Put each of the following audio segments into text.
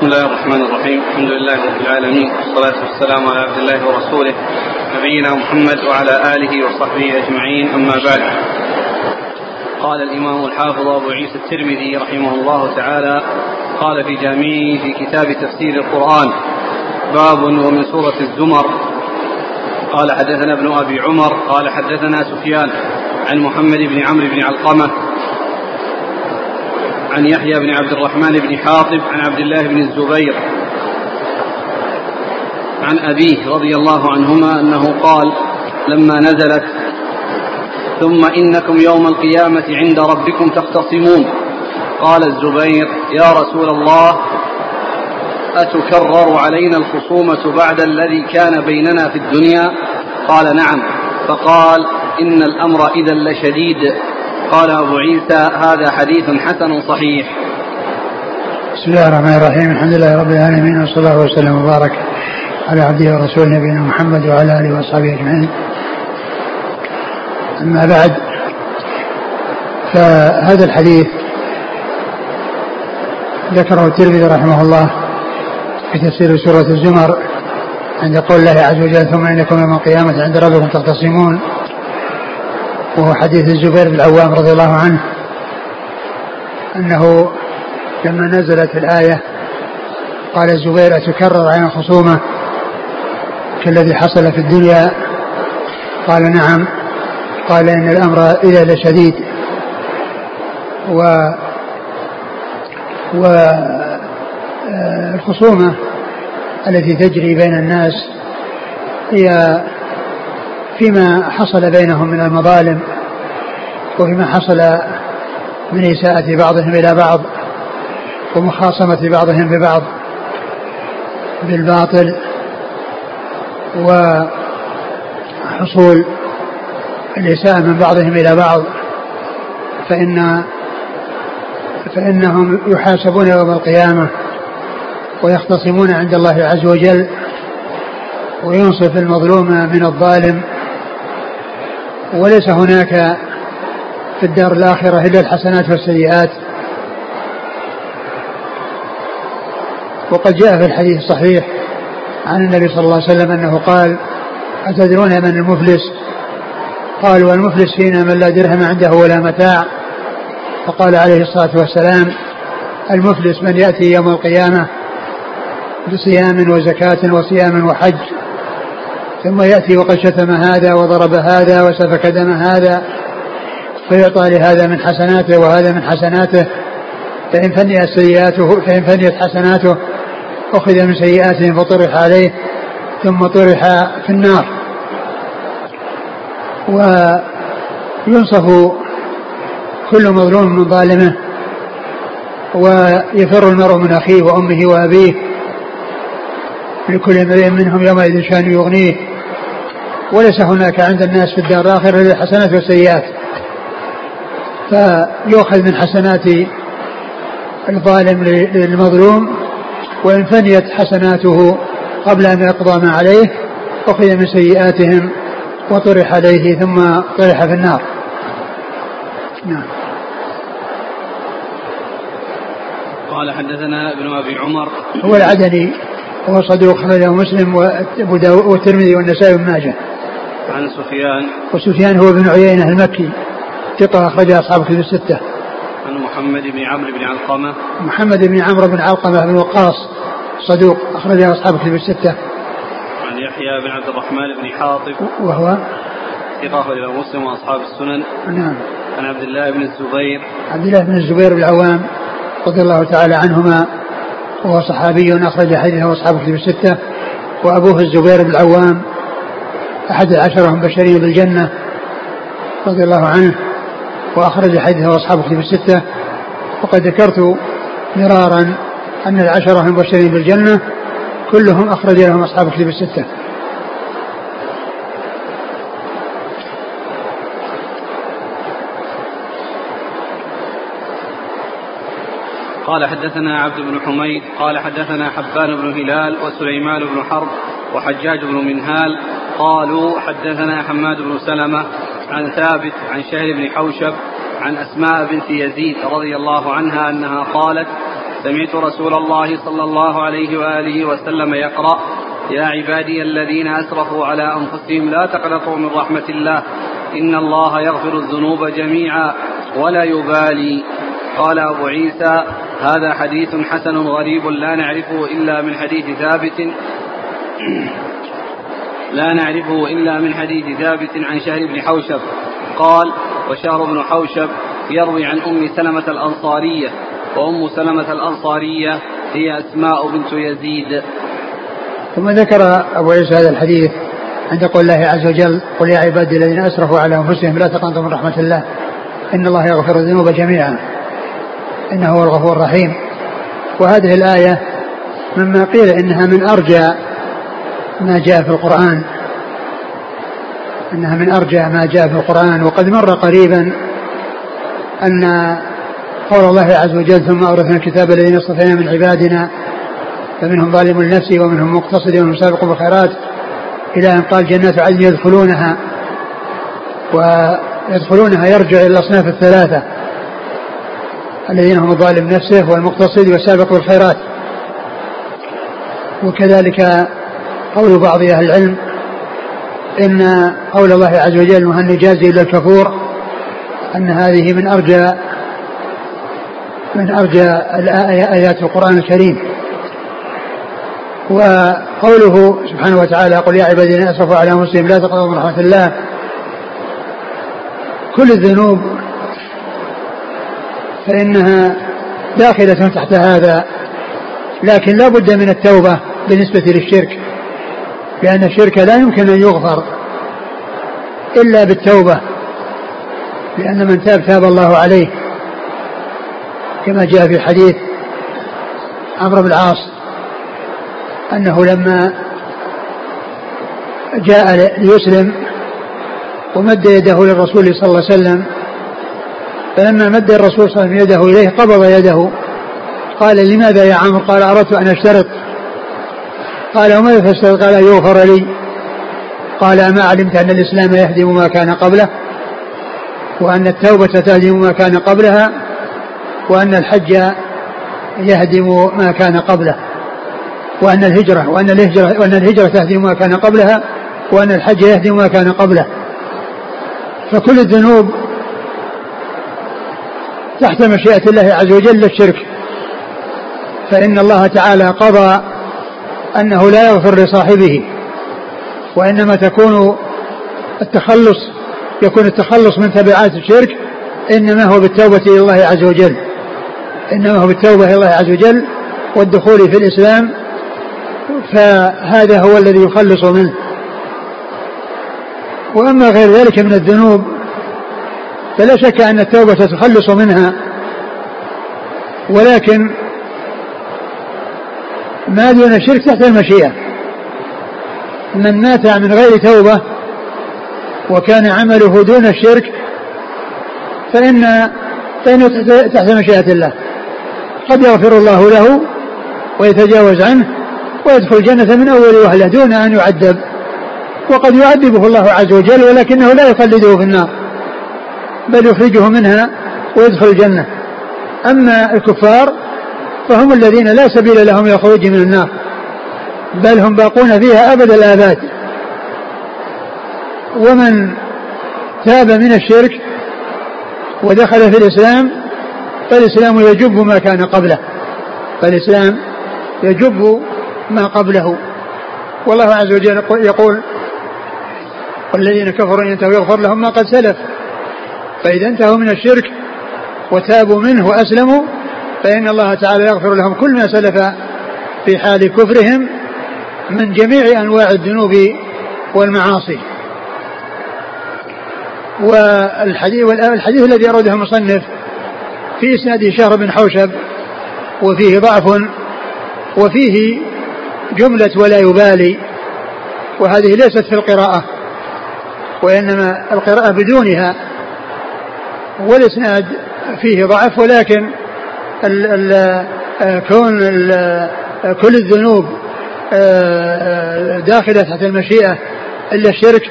بسم الله الرحمن الرحيم. الحمد لله رب العالمين. والصلاة والسلام على عبد الله ورسوله نبينا محمد وعلى آله وصحبه أجمعين. أما بعد. قال الإمام الحافظ أبو عيسى الترمذي رحمه الله تعالى قال في جامعه في كتاب تفسير القرآن باب ومن سورة الزمر. قال حدثنا ابن أبي عمر قال حدثنا سفيان عن محمد بن عمرو بن علقمة عن يحيى بن عبد الرحمن بن حاطب عن عبد الله بن الزبير عن أبيه رضي الله عنهما أنه قال لما نزلت ثم إنكم يوم القيامة عند ربكم تختصمون. قال الزبير يا رسول الله أتكرر علينا الخصومة بعد الذي كان بيننا في الدنيا؟ قال نعم. فقال إن الأمر إذا لشديد. قال أبو عيسى هذا حديث حسن صحيح. بسم الله الرحمن الرحيم. الحمد لله رب العالمين وصلى الله وسلم وبارك على عبده ورسوله نبينا محمد وعلى آله وأصحابه أجمعين. أما بعد فهذا الحديث ذكره الترمذي رحمه الله في تفسير سورة الزمر عند قول الله عز وجل ثم إنكم يوم القيامة عند ربكم تختصمون وهو حديث الزبير بن العوام رضي الله عنه أنه لما نزلت الآية قال الزبير أتكرر عن الخصومة كالذي حصل في الدنيا؟ قال نعم. قال إن الأمر إذا لشديد. و والخصومة التي تجري بين الناس هي فيما حصل بينهم من المظالم وفيما حصل من إساءة بعضهم إلى بعض ومخاصمة بعضهم ببعض بالباطل وحصول الإساءة من بعضهم إلى بعض فإن فإنهم يحاسبون يوم القيامة ويختصمون عند الله عز وجل وينصف المظلوم من الظالم. وليس هناك في الدار الآخرة إلا الحسنات والسيئات. وقد جاء في الحديث الصحيح عن النبي صلى الله عليه وسلم أنه قال أتدرون من المفلس؟ قالوا المفلس فينا من لا درهم عنده ولا متاع. فقال عليه الصلاة والسلام المفلس من يأتي يوم القيامة بصيام وزكاة وصيام وحج. ثم يأتي وقد شتم هذا وضرب هذا وسفك دم هذا فيعطى لهذا من حسناته وهذا من حسناته. فإن فنيت سيئاته فإن فنيت حسناته أخذ من سيئاتهم فطرح عليه ثم طرح في النار. وينصف كل مظلوم من ظالمه ويفر المرء من أخيه وأمه وأبيه لكل امرئ منهم يومئذ شأن يغنيه. وليس هناك عند الناس في الدار الآخرة إلا الحسنات والسيئات. فيؤخذ من حسنات الظالم للمظلوم وإن فنيت حسناته قبل أن يقضى ما عليه أخذ من سيئاتهم وطرح عليه ثم طرح في النار. نعم. قال حدثنا ابن أبي عمر. هو العدني هو صدوق خرجه مسلم وأبو والترمذي والنسائي بن ماجه. عن سفيان وسفيان هو بن عيينة المكي ثقة أخرج أصحاب كتب الستة. عن محمد بن عمرو بن علقمة. محمد بن عمرو بن علقمة بن وقاص صدوق أخرجه أصحاب كتب الستة. عن يحيى بن عبد الرحمن بن حاطب. وهو ثقة أخرجه مسلم وأصحاب السنن. نعم. عن عبد الله بن الزبير. عبد الله بن الزبير بن العوام رضي الله تعالى عنهما وهو صحابي أخرج حديثه أصحاب كتب الستة وأبوه الزبير بن العوام أحد العشرة المبشرين بالجنة رضي الله عنه وأخرج حديثه أصحاب كتب الستة. وقد ذكرت مرارا أن العشرة المبشرين بالجنة كلهم أخرج لهم أصحاب كتب الستة. قال حدثنا عبد بن حميد قال حدثنا حبان بن هلال وسليمان بن حرب وحجاج بن منهال قالوا حدثنا حماد بن سلمة عن ثابت عن شهر بن حوشب عن أسماء بنت يزيد رضي الله عنها أنها قالت سمعت رسول الله صلى الله عليه وآله وسلم يقرأ يا عبادي الذين أسرفوا على أنفسهم لا تقنطوا من رحمة الله إن الله يغفر الذنوب جميعا ولا يبالي. قال أبو عيسى هذا حديث حسن غريب لا نعرفه إلا من حديث ثابت. لا نعرفه إلا من حديث ثابت عن شهر بن حوشب. قال وشهر بن حوشب يروي عن أم سلمة الأنصارية وأم سلمة الأنصارية هي أسماء بنت يزيد. ثم ذكر أبو عيسى هذا الحديث عند قول الله عز وجل قل يا عبادي الذين أسرفوا على أنفسهم لا تقنطوا من رحمة الله إن الله يغفر الذنوب جميعا إنه هو الغفور الرحيم. وهذه الآية مما قيل إنها من أرجى ما جاء في القرآن. إنها من ارجى ما جاء في القرآن. وقد مر قريبا أن قول الله عز وجل ثم أورثنا الكتاب الذين اصطفينا من عبادنا فمنهم ظالم لنفسه ومنهم مقتصد ومنهم سابق بالخيرات إلى أن قال جنات عدن يدخلونها ويدخلونها يرجع إلى الأصناف الثلاثة الذين هم ظالم نفسه والمقتصد والسابق بالخيرات. وكذلك قول بعض أهل العلم إن قول الله عز وجل وهل نجازي إلا الكفور أن هذه من أرجى من أرجى ايات القرآن الكريم. وقوله سبحانه وتعالى قل يا عبادي الذين أسرفوا على أنفسهم لا تقنطوا من رحمة الله كل الذنوب فإنها داخلة تحت هذا لكن لا بد من التوبة بالنسبة للشرك. لأن الشرك لا يمكن أن يغفر إلا بالتوبة لأن من تاب تاب الله عليه كما جاء في حديث عمرو بن العاص أنه لما جاء ليسلم ومد يده للرسول صلى الله عليه وسلم فلما مد الرسول صلى الله عليه وسلم يده إليه قبض يده قال لماذا يا عمرو؟ قال أردت أن أشترط. قال وما تشترط قال يغفر لي. قال أما علمت أن الإسلام يهدم ما كان قبله وأن التوبة تهدم ما كان قبلها وأن الحج يهدم ما كان قبله وأن الهجرة وأن الهجرة وأن الهجرة تهدم ما كان قبلها وأن الحج يهدم ما كان قبله. فكل الذنوب تحت مشيئة الله عز وجل الشرك. فإن الله تعالى قضى أنه لا يغفر لصاحبه وإنما تكون التخلص يكون التخلص من تبعات الشرك إنما هو بالتوبة إلى الله عز وجل. إنما هو بالتوبة إلى الله عز وجل والدخول في الإسلام فهذا هو الذي يخلص منه. وأما غير ذلك من الذنوب فلا شك أن التوبة تخلص منها ولكن ما دون الشرك تحت المشيئة. من مات من غير توبة وكان عمله دون الشرك فإن فإنه تحت مشيئة الله. قد يغفر الله له ويتجاوز عنه ويدخل الجنة من أول وهلة دون أن يعذب. وقد يعذبه الله عز وجل ولكنه لا يخلده في النار بل يخرجه منها ويدخل الجنة. أما الكفار فهم الذين لا سبيل لهم إلى الخروج من النار. بل هم باقون فيها أبد الآباد. ومن تاب من الشرك ودخل في الإسلام فالإسلام يجب ما كان قبله. فالإسلام يجب ما قبله. والله عز وجل يقول والذين كفروا ينتهوا يغفر لهم ما قد سلف. فإذا انتهوا من الشرك وتابوا منه وأسلموا فإن الله تعالى يغفر لهم كل ما سلف في حال كفرهم من جميع أنواع الذنوب والمعاصي. والحديث والحديث الذي أراده المصنف في إسناده شهر بن حوشب وفيه ضعف وفيه جملة ولا يبالي وهذه ليست في القراءة وإنما القراءة بدونها والإسناد فيه ضعف ولكن ال ال آه، كون ال آه، كل الذنوب آه، داخلة تحت المشيئة إلا الشرك.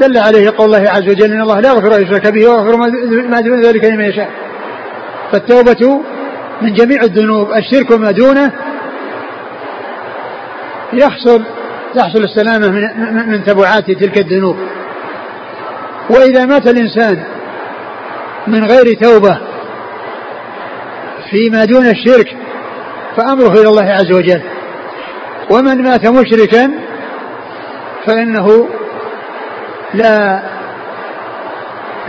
دل عليه قول الله عز وجل إن الله لا يغفر أن يشرك به ويغفر ما دون ذلك لمن يشاء. فالتوبة من جميع الذنوب الشرك وما دونه يحصل تحصل السلامة من, من تبعات تلك الذنوب. وإذا مات الإنسان من غير توبة فيما دون الشرك فأمره إلى الله عز وجل. ومن مات مشركا فإنه لا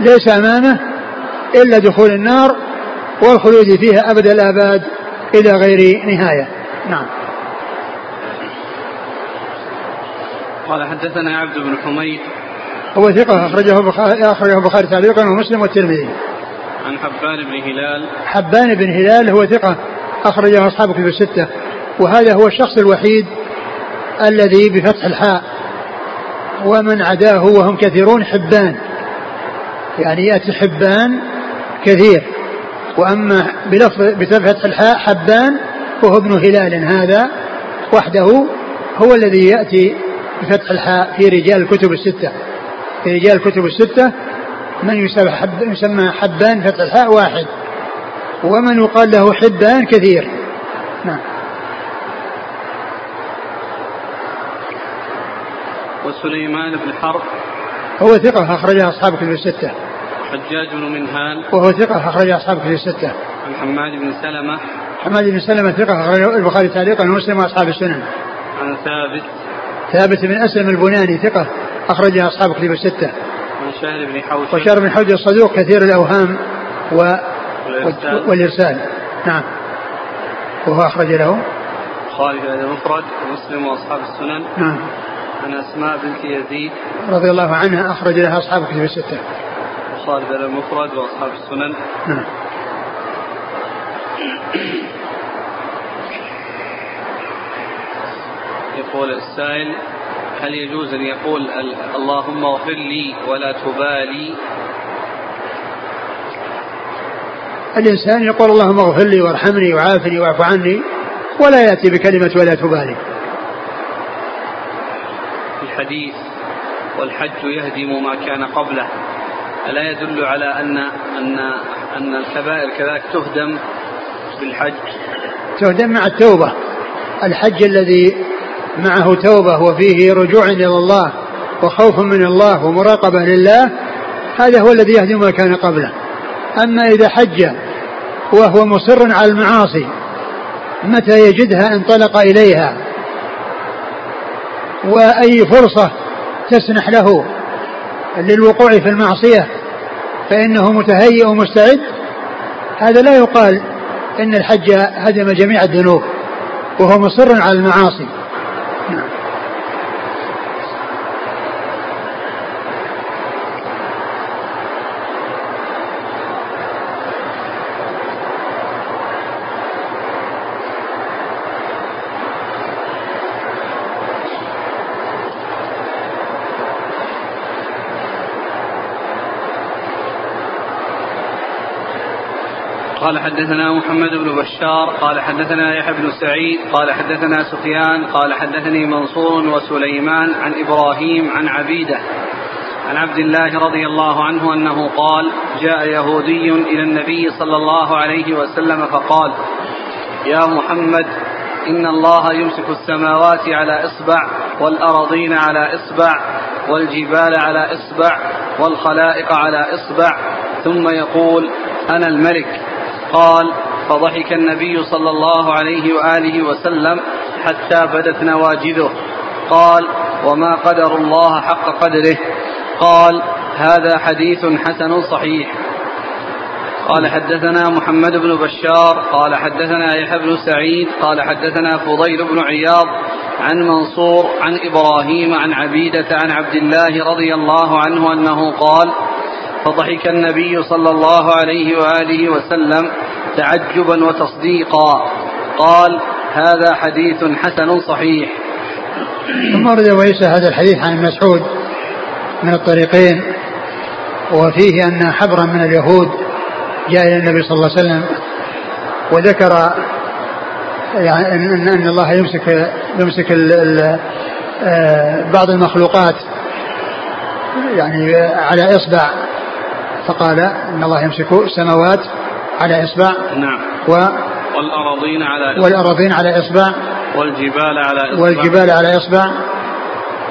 ليس أمامه إلا دخول النار والخلود فيها أبد الآباد إلى غير نهاية. نعم. قال حدثنا عبد بن حميد. هو ثقة أخرجه البخاري أخرجه البخاري تعليقا ومسلم والترمذي. عن حبان بن هلال. حبان بن هلال هو ثقة أخرجه أصحاب كتب الستة. وهذا هو الشخص الوحيد الذي بفتح الحاء. ومن عداه وهم كثيرون حبان. يعني يأتي حبان كثير. وأما بلفظ بفتح الحاء حبان وهو ابن هلال. هذا وحده هو الذي يأتي بفتح الحاء في رجال الكتب الستة. في رجال الكتب الستة من يسمى, حب يسمى حبان فتح الحاء واحد. ومن يقال له حبان كثير. نعم. وسليمان بن حرب. هو ثقة أخرجها أصحاب كتب الستة. حجاج بن منهال. وهو ثقة أخرجها أصحاب كتب الستة. عن حماد بن سلمة. حماد بن سلمة ثقة أخرجه البخاري تعليقا ومسلم وأصحاب السنن. عن ثابت. ثابت بن أسلم البناني ثقة أخرجها أصحاب كتب الستة. عن بن حوشب. وشهر بن حوشب صدوق كثير الأوهام و... والإرسال. والإرسال. نعم. وهو أخرج له. خالد بن المفرد ومسلم وأصحاب السنن. نعم. عن أسماء بنت يزيد. رضي الله عنها أخرج لها أصحاب كتب الستة. خالد بن المفرد وأصحاب السنن. نعم. يقول السائل هل يجوز أن يقول اللهم اغفر لي ولا تبالي؟ الإنسان يقول اللهم اغفر لي وارحمني وعافني واعف عني ولا يأتي بكلمة ولا تبالي. الحديث والحج يهدم ما كان قبله. ألا يدل على أن أن أن الكبائر كذلك تهدم بالحج؟ تهدم مع التوبة. الحج الذي معه توبة وفيه رجوع إلى الله وخوف من الله ومراقبة لله هذا هو الذي يهدم ما كان قبله. أما إذا حج وهو مصر على المعاصي متى يجدها انطلق إليها؟ وأي فرصة تسنح له للوقوع في المعصية؟ فإنه متهيئ ومستعد؟ هذا لا يقال إن الحج هدم جميع الذنوب وهو مصر على المعاصي. قال حدثنا محمد بن بشار قال حدثنا يحيى بن سعيد قال حدثنا سفيان قال حدثني منصور وسليمان عن إبراهيم عن عبيده عن عبد الله رضي الله عنه أنه قال جاء يهودي إلى النبي صلى الله عليه وسلم فقال يا محمد إن الله يمسك السماوات على إصبع والارضين على إصبع والجبال على إصبع والخلائق على إصبع ثم يقول أنا الملك. قال فضحك النبي صلى الله عليه وآله وسلم حتى بدت نواجذه. قال وما قدر الله حق قدره. قال هذا حديث حسن صحيح. قال حدثنا محمد بن بشار قال حدثنا يحيى بن سعيد قال حدثنا فضيل بن عياض عن منصور عن إبراهيم عن عبيدة عن عبد الله رضي الله عنه أنه قال فضحك النبي صلى الله عليه وآله وسلم تعجبا وتصديقا. قال هذا حديث حسن صحيح. ثم ورد ويسى هذا الحديث عن مسعود من الطريقين وفيه أن حبرا من اليهود جاء إلى النبي صلى الله عليه وسلم وذكر يعني ان ان الله يمسك يمسك ال ال آه، بعض المخلوقات يعني على إصبع. فقال إن الله يمسك السماوات على إصبع نعم. و والأراضين على إصبع. والأراضين على إصبع. والجبال على إصبع. والجبال على إصبع.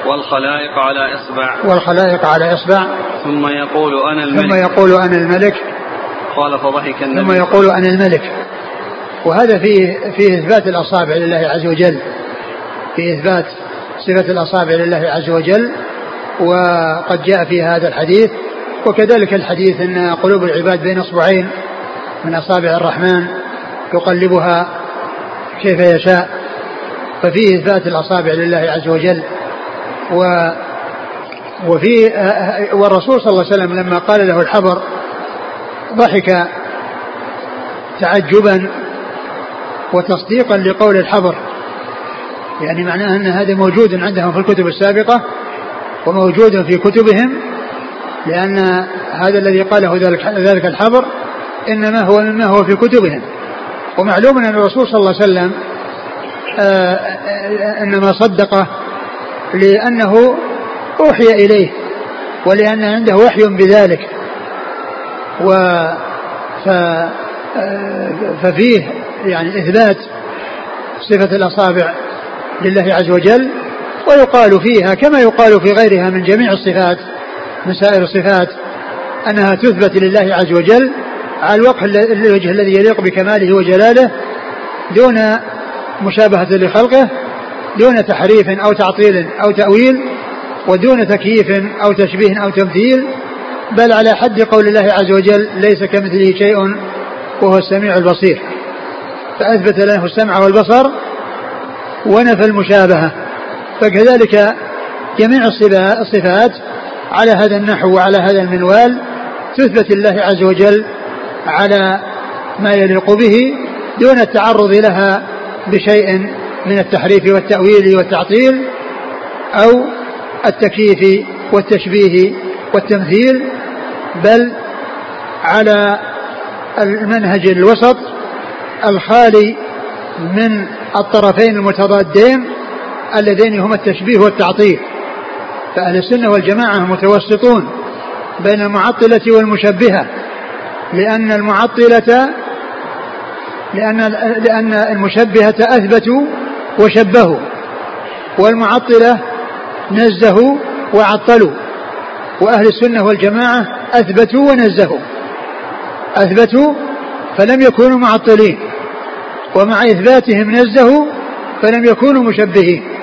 والخلائق على إصبع. والخلائق على إصبع. ثم يقول أنا ثم الملك يقول أنا الملك. قال فضحك ثم النبي يقول أنا الملك. وهذا فيه فيه إثبات الأصابع لله عز وجل. في إثبات صفة الأصابع لله عز وجل. وقد جاء في هذا الحديث وكذلك الحديث أن قلوب العباد بين أصبعين من أصابع الرحمن يقلبها كيف يشاء ففيه إثبات الأصابع لله عز وجل. و وفي والرسول صلى الله عليه وسلم لما قال له الحبر ضحك تعجبا وتصديقا لقول الحبر. يعني معناه أن هذا موجود عندهم في الكتب السابقة وموجود في كتبهم لأن هذا الذي قاله ذلك الحبر إنما هو مما هو في كتبهم. ومعلوم أن الرسول صلى الله عليه وسلم آه، آه، إنما صدقه لأنه أوحي إليه ولأن عنده وحي بذلك. و ف آه، ففيه يعني إثبات صفة الأصابع لله عز وجل ويقال فيها كما يقال في غيرها من جميع الصفات. من سائر الصفات أنها تثبت لله عز وجل على الوجه الذي يليق بكماله وجلاله دون مشابهة لخلقه دون تحريف أو تعطيل أو تأويل ودون تكييف أو تشبيه أو تمثيل بل على حد قول الله عز وجل ليس كمثله شيء وهو السميع البصير فأثبت له السمع والبصر ونفى المشابهة. فكذلك جميع الصفات على هذا النحو وعلى هذا المنوال تثبت الله عز وجل على ما يليق به دون التعرض لها بشيء من التحريف والتأويل والتعطيل أو التكييف والتشبيه والتمثيل بل على المنهج الوسط الخالي من الطرفين المتضادين اللذين هما التشبيه والتعطيل. فأهل السنة والجماعة متوسطون بين المعطلة والمشبهة لأن المعطلة لأن لأن المشبهة أثبتوا وشبهوا والمعطلة نزهوا وعطلوا وأهل السنة والجماعة أثبتوا ونزهوا. أثبتوا فلم يكونوا معطلين ومع إثباتهم نزهوا فلم يكونوا مشبهين.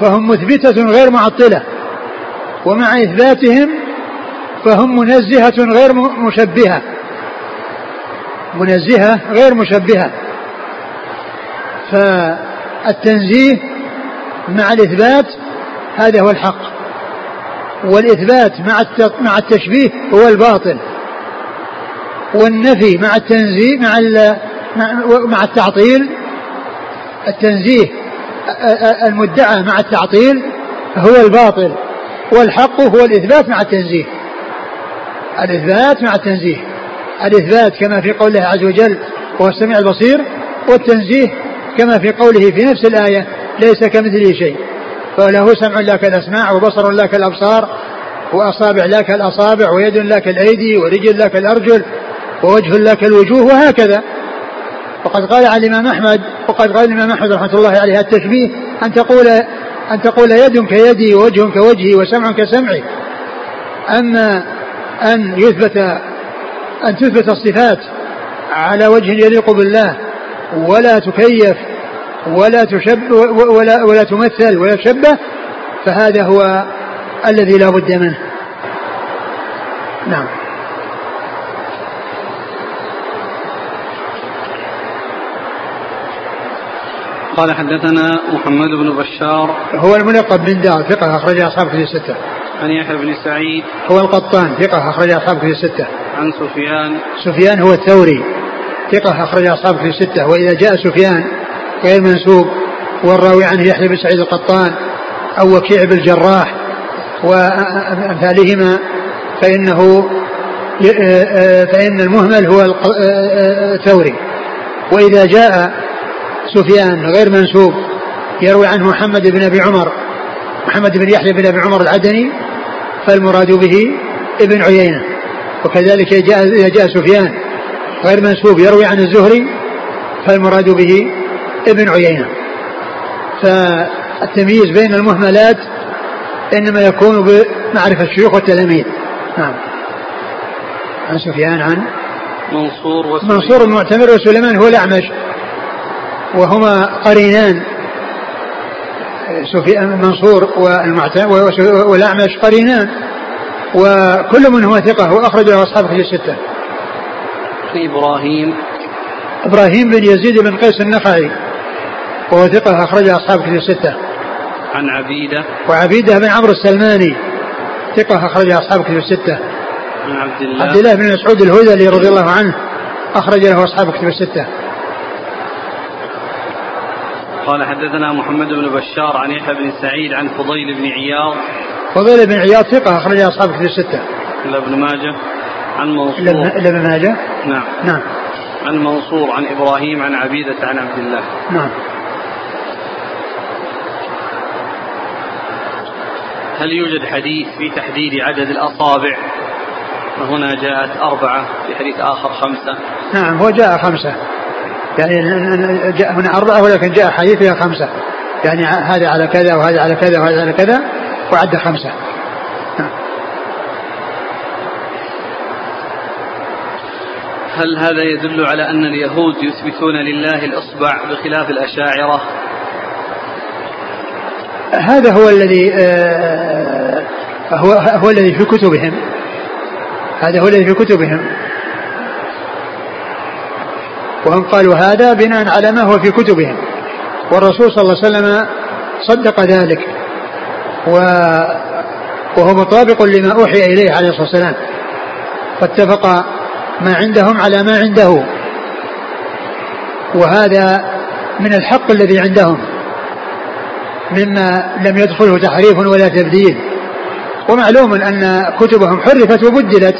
فهم مثبتة غير معطلة ومع إثباتهم فهم منزهة غير مشبهة. منزهة غير مشبهة. فالتنزيه مع الإثبات هذا هو الحق والإثبات مع مع التشبيه هو الباطل والنفي مع التنزيه مع مع التعطيل التنزيه المدعى مع التعطيل هو الباطل والحق هو الإثبات مع التنزيه. الإثبات مع التنزيه. الإثبات كما في قوله عز وجل وهو السميع البصير والتنزيه كما في قوله في نفس الآية ليس كمثله شيء فله سمع لا كالأسماع وبصر لا كالأبصار وأصابع لا كالأصابع ويد لا كالأيدي ورجل لا كالأرجل ووجه لا كالوجوه وهكذا. وقد قال عن الإمام أحمد وقد قال الإمام أحمد رحمة الله عليه التشبيه أن تقول أن تقول يد كيدي ووجه كوجهي وسمع كسمعي أما أن يثبت أن تثبت الصفات على وجه يليق بالله ولا تكيف ولا تشب ولا ولا تمثل ولا تشبه فهذا هو الذي لا بد منه. نعم. قال حدثنا محمد بن بشار هو الملقب بن دار ثقة أخرج أصحاب كتب الستة. عن يحيى بن سعيد هو القطان ثقة أخرج أصحاب كتب الستة. عن سفيان سفيان هو الثوري ثقة أخرج أصحاب كتب الستة وإذا جاء سفيان غير منسوب والراوي عنه يحيى بن سعيد القطان أو وكيع بن الجراح وأمثالهما فإنه فإن المهمل هو الثوري وإذا جاء سفيان غير منسوب يروي عنه محمد بن أبي عمر محمد بن يحيى بن أبي عمر العدني فالمراد به ابن عيينة. وكذلك جاء إذا جاء سفيان غير منسوب يروي عن الزهري فالمراد به ابن عيينة. فالتمييز بين المهملات إنما يكون بمعرفة الشيوخ والتلاميذ. نعم. عن سفيان عن منصور منصور المعتمر وسليمان هو الأعمش. وهما قرينان سفيان منصور والأعمش قرينان وكل منهما ثقة وأخرج له أصحاب كتب الستة. في إبراهيم إبراهيم بن يزيد بن قيس النخعي وهو ثقة أخرج أصحاب كتب الستة. عن عبيدة وعبيدة بن عمرو السلماني ثقة أخرج أصحاب كتب الستة. عن عبد الله عبد الله بن مسعود الهذلي رضي الله عنه أخرج له أصحاب كتب الستة. قال حدثنا محمد بن بشار عن يحيى بن سعيد عن فضيل بن عياض فضيل بن عياض ثقة أخرج أصحاب كتب الستة. إلا ابن ماجه عن منصور إلا ابن ماجه؟ نعم نعم. عن منصور عن إبراهيم عن عبيدة عن عبد الله نعم. هل يوجد حديث في تحديد عدد الأصابع وهنا جاءت أربعة في حديث آخر خمسة نعم هو جاء خمسة يعني جاء هنا أربعة ولكن جاء حديث فيها خمسة. يعني هذا على كذا وهذا على كذا وهذا على كذا وعد خمسة. هل هذا يدل على أن اليهود يثبتون لله الإصبع بخلاف الأشاعرة؟ هذا هو الذي آه هو هو الذي في كتبهم. هذا هو الذي في كتبهم. وهم قالوا هذا بناء على ما هو في كتبهم. والرسول صلى الله عليه وسلم صدق ذلك. و وهو مطابق لما أوحي إليه عليه الصلاة والسلام. فاتفق ما عندهم على ما عنده. وهذا من الحق الذي عندهم. مما لم يدخله تحريف ولا تبديل. ومعلوم أن كتبهم حرفت وبدلت.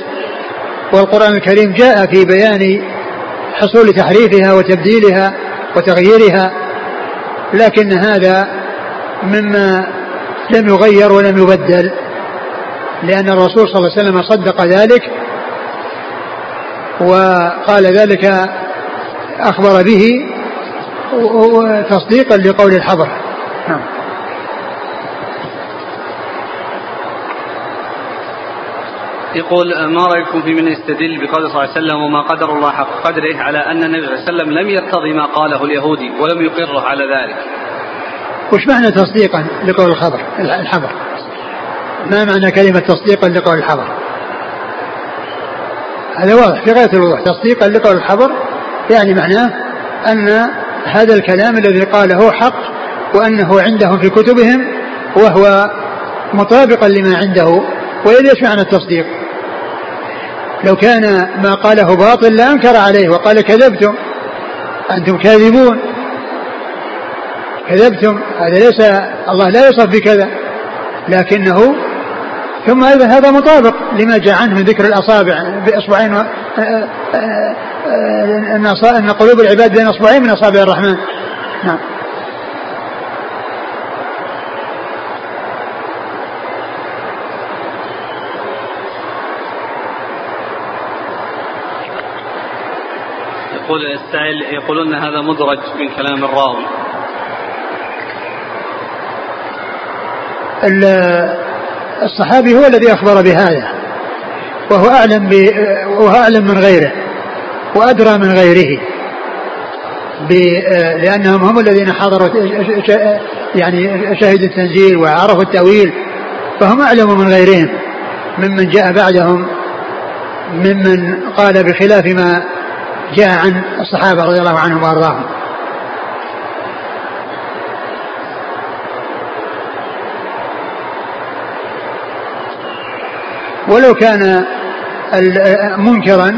والقرآن الكريم جاء في بيان حصول تحريفها وتبديلها وتغييرها لكن هذا مما لم يغير ولم يبدل لأن الرسول صلى الله عليه وسلم صدق ذلك وقال ذلك أخبر به تصديقا لقول الحضر. نعم. يقول ما رأيكم في من يستدل بقول صلى الله عليه وسلم وما قدر الله حق قدره على أن النبي صلى الله عليه وسلم لم يرتضي ما قاله اليهودي ولم يقره على ذلك. وش معنى تصديقا لقول الخبر الحبر؟ ما معنى كلمة تصديقا لقول الحبر؟ هذا واضح في غاية الوضوح تصديقا لقول الحبر يعني معناه أن هذا الكلام الذي قاله حق وأنه عندهم في كتبهم وهو مطابقا لما عنده وإذا إيش معنى التصديق؟ لو كان ما قاله باطل لأنكر عليه وقال كذبتم أنتم كاذبون كذبتم هذا ليس الله لا يصف بكذا لكنه ثم أيضا هذا مطابق لما جاء عنه من ذكر الأصابع بإصبعين و... أن قلوب العباد بين أصبعين من أصابع الرحمن نعم يقول السائل يقولون هذا مدرج من كلام الراوي الصحابي هو الذي أخبر بهذا وهو أعلم. وهو أعلم من غيره وأدرى من غيره. لأنهم هم الذين حضروا يعني شهدوا التنزيل وعرفوا التأويل فهم أعلم من غيرهم ممن جاء بعدهم ممن قال بخلاف ما جاء عن الصحابة رضي الله عنهم وأرضاهم. ولو كان منكرا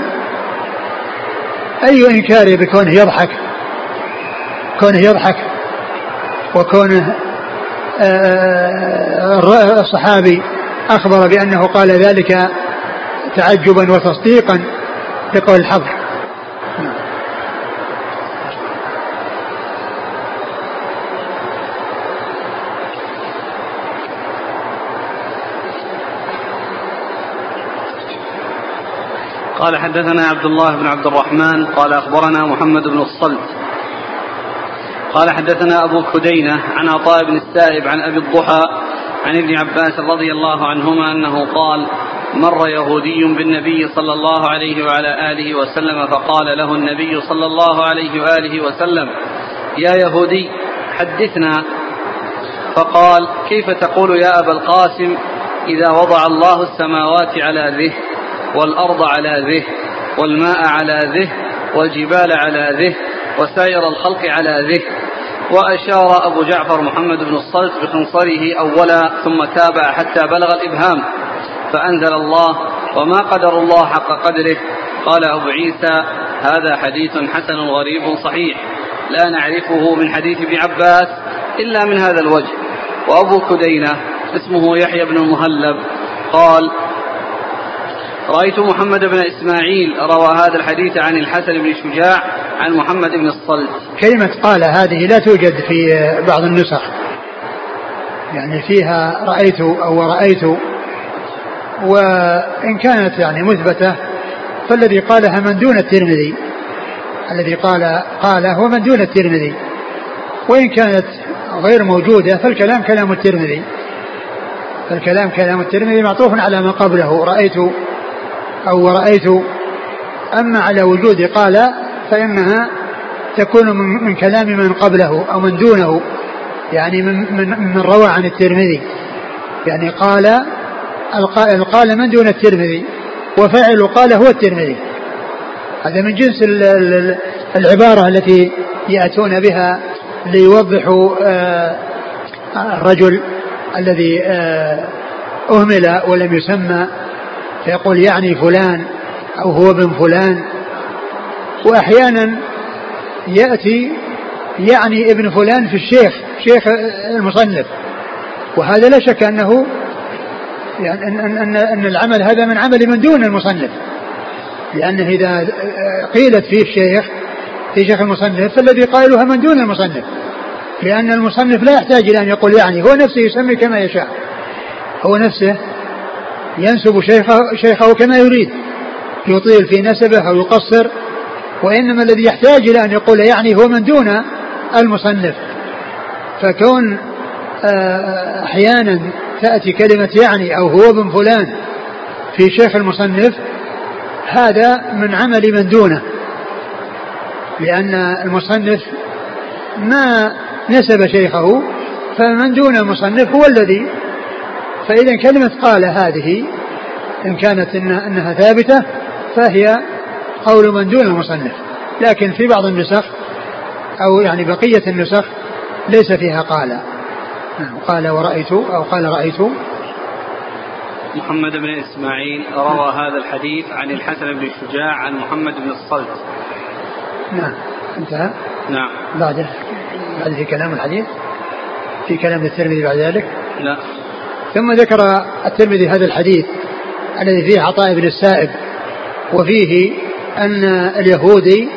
أي إنكار بكونه يضحك كونه يضحك وكونه الصحابي أخبر بأنه قال ذلك تعجبا وتصديقا لقول الحظر قال حدثنا عبد الله بن عبد الرحمن قال أخبرنا محمد بن الصلت. قال حدثنا أبو كدينة عن عطاء بن السائب عن أبي الضحى عن ابن عباس رضي الله عنهما أنه قال مر يهودي بالنبي صلى الله عليه وعلى آله وسلم فقال له النبي صلى الله عليه وآله وسلم يا يهودي حدثنا. فقال كيف تقول يا أبا القاسم إذا وضع الله السماوات على ذه والأرض على ذه والماء على ذه والجبال على ذه وسائر الخلق على ذه؟ وأشار أبو جعفر محمد بن الصلت بخنصره أولا ثم تابع حتى بلغ الإبهام. فأنزل الله وما قدر الله حق قدره. قال أبو عيسى هذا حديث حسن غريب صحيح لا نعرفه من حديث ابن عباس إلا من هذا الوجه. وأبو كدينة اسمه يحيى بن المهلب قال رأيت محمد بن إسماعيل روى هذا الحديث عن الحسن بن شجاع عن محمد بن الصلت. كلمة قال هذه لا توجد في بعض النسخ. يعني فيها رأيت أو رأيت وإن كانت يعني مثبتة فالذي قالها من دون الترمذي. الذي قال قال هو من دون الترمذي. وإن كانت غير موجودة فالكلام كلام الترمذي. فالكلام كلام الترمذي معطوف على ما قبله. رأيت أو رأيت أما على وجود قال فإنها تكون من, من كلام من قبله أو من دونه. يعني من, من, من روى عن الترمذي. يعني قال قال من دون الترمذي؟ وفاعل قال هو الترمذي. هذا من جنس العبارة التي يأتون بها ليوضحوا آه، الرجل الذي آه، أهمل ولم يسمى فيقول يعني فلان أو هو ابن فلان. وأحيانا يأتي يعني ابن فلان في الشيخ شيخ المصنف. وهذا لا شك أنه يعني أن, أن, أن العمل هذا من عمل من دون المصنف. لأنه إذا قيلت فيه الشيخ في شيخ المصنف فالذي قائلها من دون المصنف. لأن المصنف لا يحتاج إلى أن يقول يعني هو نفسه يسمي كما يشاء. هو نفسه ينسب شيخه, شيخه كما يريد. يطيل في نسبه أو يقصر. وإنما الذي يحتاج إلى أن يقول يعني هو من دون المصنف. فكون آه، أحيانا تأتي كلمة يعني أو هو ابن فلان في شيخ المصنف هذا من عمل من دونه. لأن المصنف ما نسب شيخه فمن دون المصنف هو الذي فإذا كلمة قال هذه إن كانت إنها ثابتة فهي قول من دون المصنف. لكن في بعض النسخ أو يعني بقية النسخ ليس فيها قال. قال ورأيت أو قال رأيت. محمد بن إسماعيل روى هذا الحديث عن الحسن بن شجاع عن محمد بن الصلت. نعم. انتهى؟ نعم. بعده. بعد في كلام الحديث؟ في كلام الترمذي بعد ذلك؟ لا. ثم ذكر الترمذي هذا الحديث الذي فيه عطاء بن السائب وفيه أن اليهودي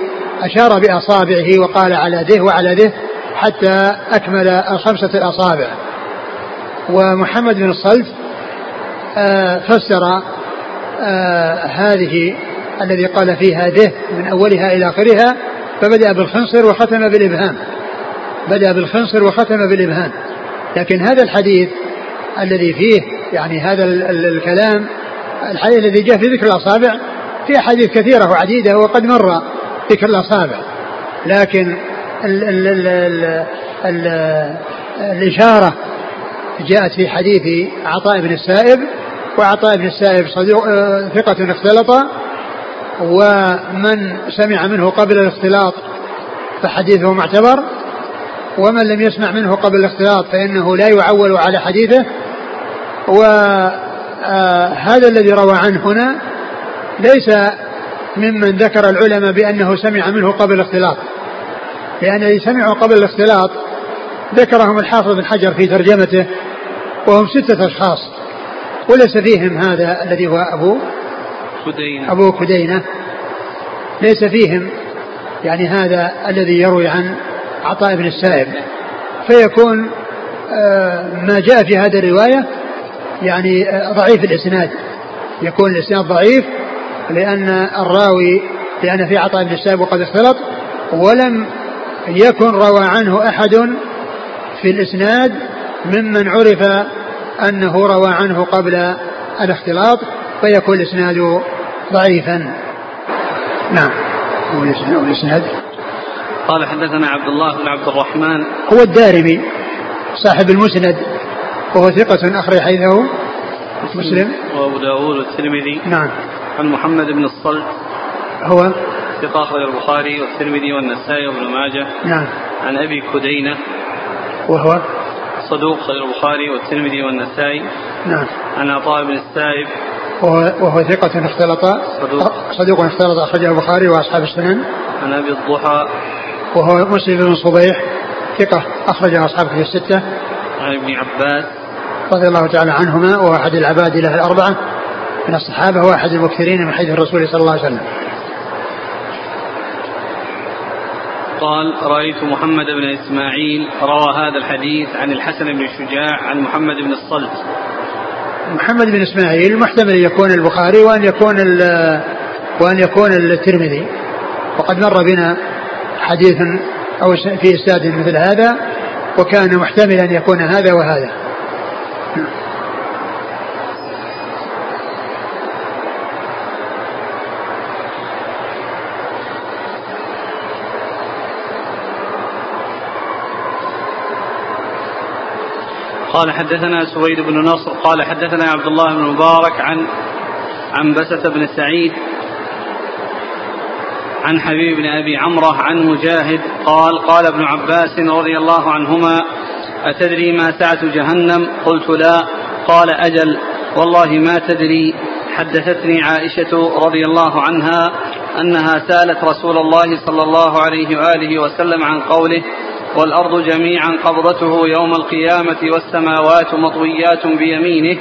أشار بأصابعه وقال على ذه وعلى ذه حتى أكمل الخمسة الأصابع. ومحمد بن الصلت آه، فسر آه، هذه الذي قال فيها ذه من أولها إلى آخرها فبدأ بالخنصر وختم بالإبهام. بدأ بالخنصر وختم بالإبهام. لكن هذا الحديث الذي فيه يعني هذا الكلام الحديث الذي جاء في ذكر الأصابع في أحاديث كثيرة وعديدة وقد مر ذكر الأصابع. لكن ال ال ال ال ال الإشارة جاءت في حديث عطاء بن السائب وعطاء بن السائب صديق آه، ثقة اختلط ومن سمع منه قبل الاختلاط فحديثه معتبر ومن لم يسمع منه قبل الاختلاط فإنه لا يعول على حديثه وهذا الذي روى عنه هنا ليس ممن ذكر العلماء بأنه سمع منه قبل الاختلاط. لأن الذي سمعوا قبل الاختلاط ذكرهم الحافظ بن حجر في ترجمته وهم ستة أشخاص وليس فيهم هذا الذي هو أبو كدينة أبو كدينة ليس فيهم يعني هذا الذي يروي عن عطاء بن السائب. فيكون آه، ما جاء في هذه الرواية يعني آه، ضعيف الإسناد. يكون الإسناد ضعيف لأن الراوي لأن في عطاء بن السائب وقد اختلط ولم يكن روى عنه أحد في الإسناد ممن عرف أنه روى عنه قبل الاختلاط فيكون الإسناد ضعيفا. نعم. الإسناد. قال حدثنا عبد الله بن عبد الرحمن. هو الدارمي صاحب المسند وهو ثقة أخرج حديثه مسلم. وأبو داود والترمذي. نعم. عن محمد بن الصلت. هو ثقة أخرج البخاري والترمذي والنسائي وابن ماجه. نعم. عن أبي كدينة. وهو؟ صدوق خرج البخاري والترمذي والنسائي. نعم. عن عطاء بن السائب. وهو, وهو ثقة اختلط. صدوق. صدوق اختلط أخرجه البخاري وأصحاب السنن. عن أبي الضحى. وهو مسلم بن صبيح ثقة أخرجه أصحاب في الستة. عن ابن عباس. رضي الله تعالى عنهما وهو أحد العباد له الأربعة. من الصحابة وأحد المكثرين من حديث الرسول صلى الله عليه وسلم. قال رأيت محمد بن إسماعيل روى هذا الحديث عن الحسن بن شجاع عن محمد بن الصلت. محمد بن إسماعيل محتمل يكون البخاري وأن يكون وأن يكون الترمذي. وقد مر بنا حديث أو في إسناد مثل هذا وكان محتملا أن يكون هذا وهذا. قال حدثنا سويد بن نصر قال حدثنا عبد الله بن مبارك عن عن بسة بن سعيد عن حبيب بن أبي عمرة عن مجاهد قال قال ابن عباس رضي الله عنهما أتدري ما سعة جهنم؟ قلت لا. قال أجل. والله ما تدري. حدثتني عائشة رضي الله عنها أنها سألت رسول الله صلى الله عليه وآله وسلم عن قوله والأرض جميعا قبضته يوم القيامة والسماوات مطويات بيمينه.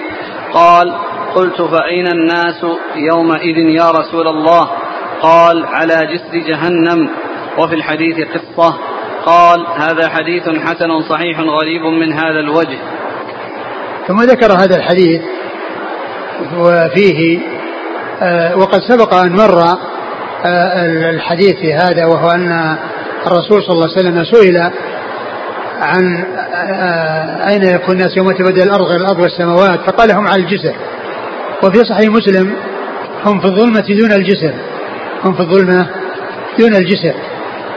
قال قلت فأين الناس يومئذ يا رسول الله؟ قال على جسر جهنم. وفي الحديث قصة. قال هذا حديث حسن صحيح غريب من هذا الوجه. ثم ذكر هذا الحديث وفيه آه، وقد سبق أن مر آه، الحديث في هذا وهو أن الرسول صلى الله عليه وسلم سئل عن أين يكون الناس يوم تبدل الأرض غير الأرض والسماوات؟ فقال هم على الجسر. وفي صحيح مسلم هم في الظلمة دون الجسر. هم في الظلمة دون الجسر.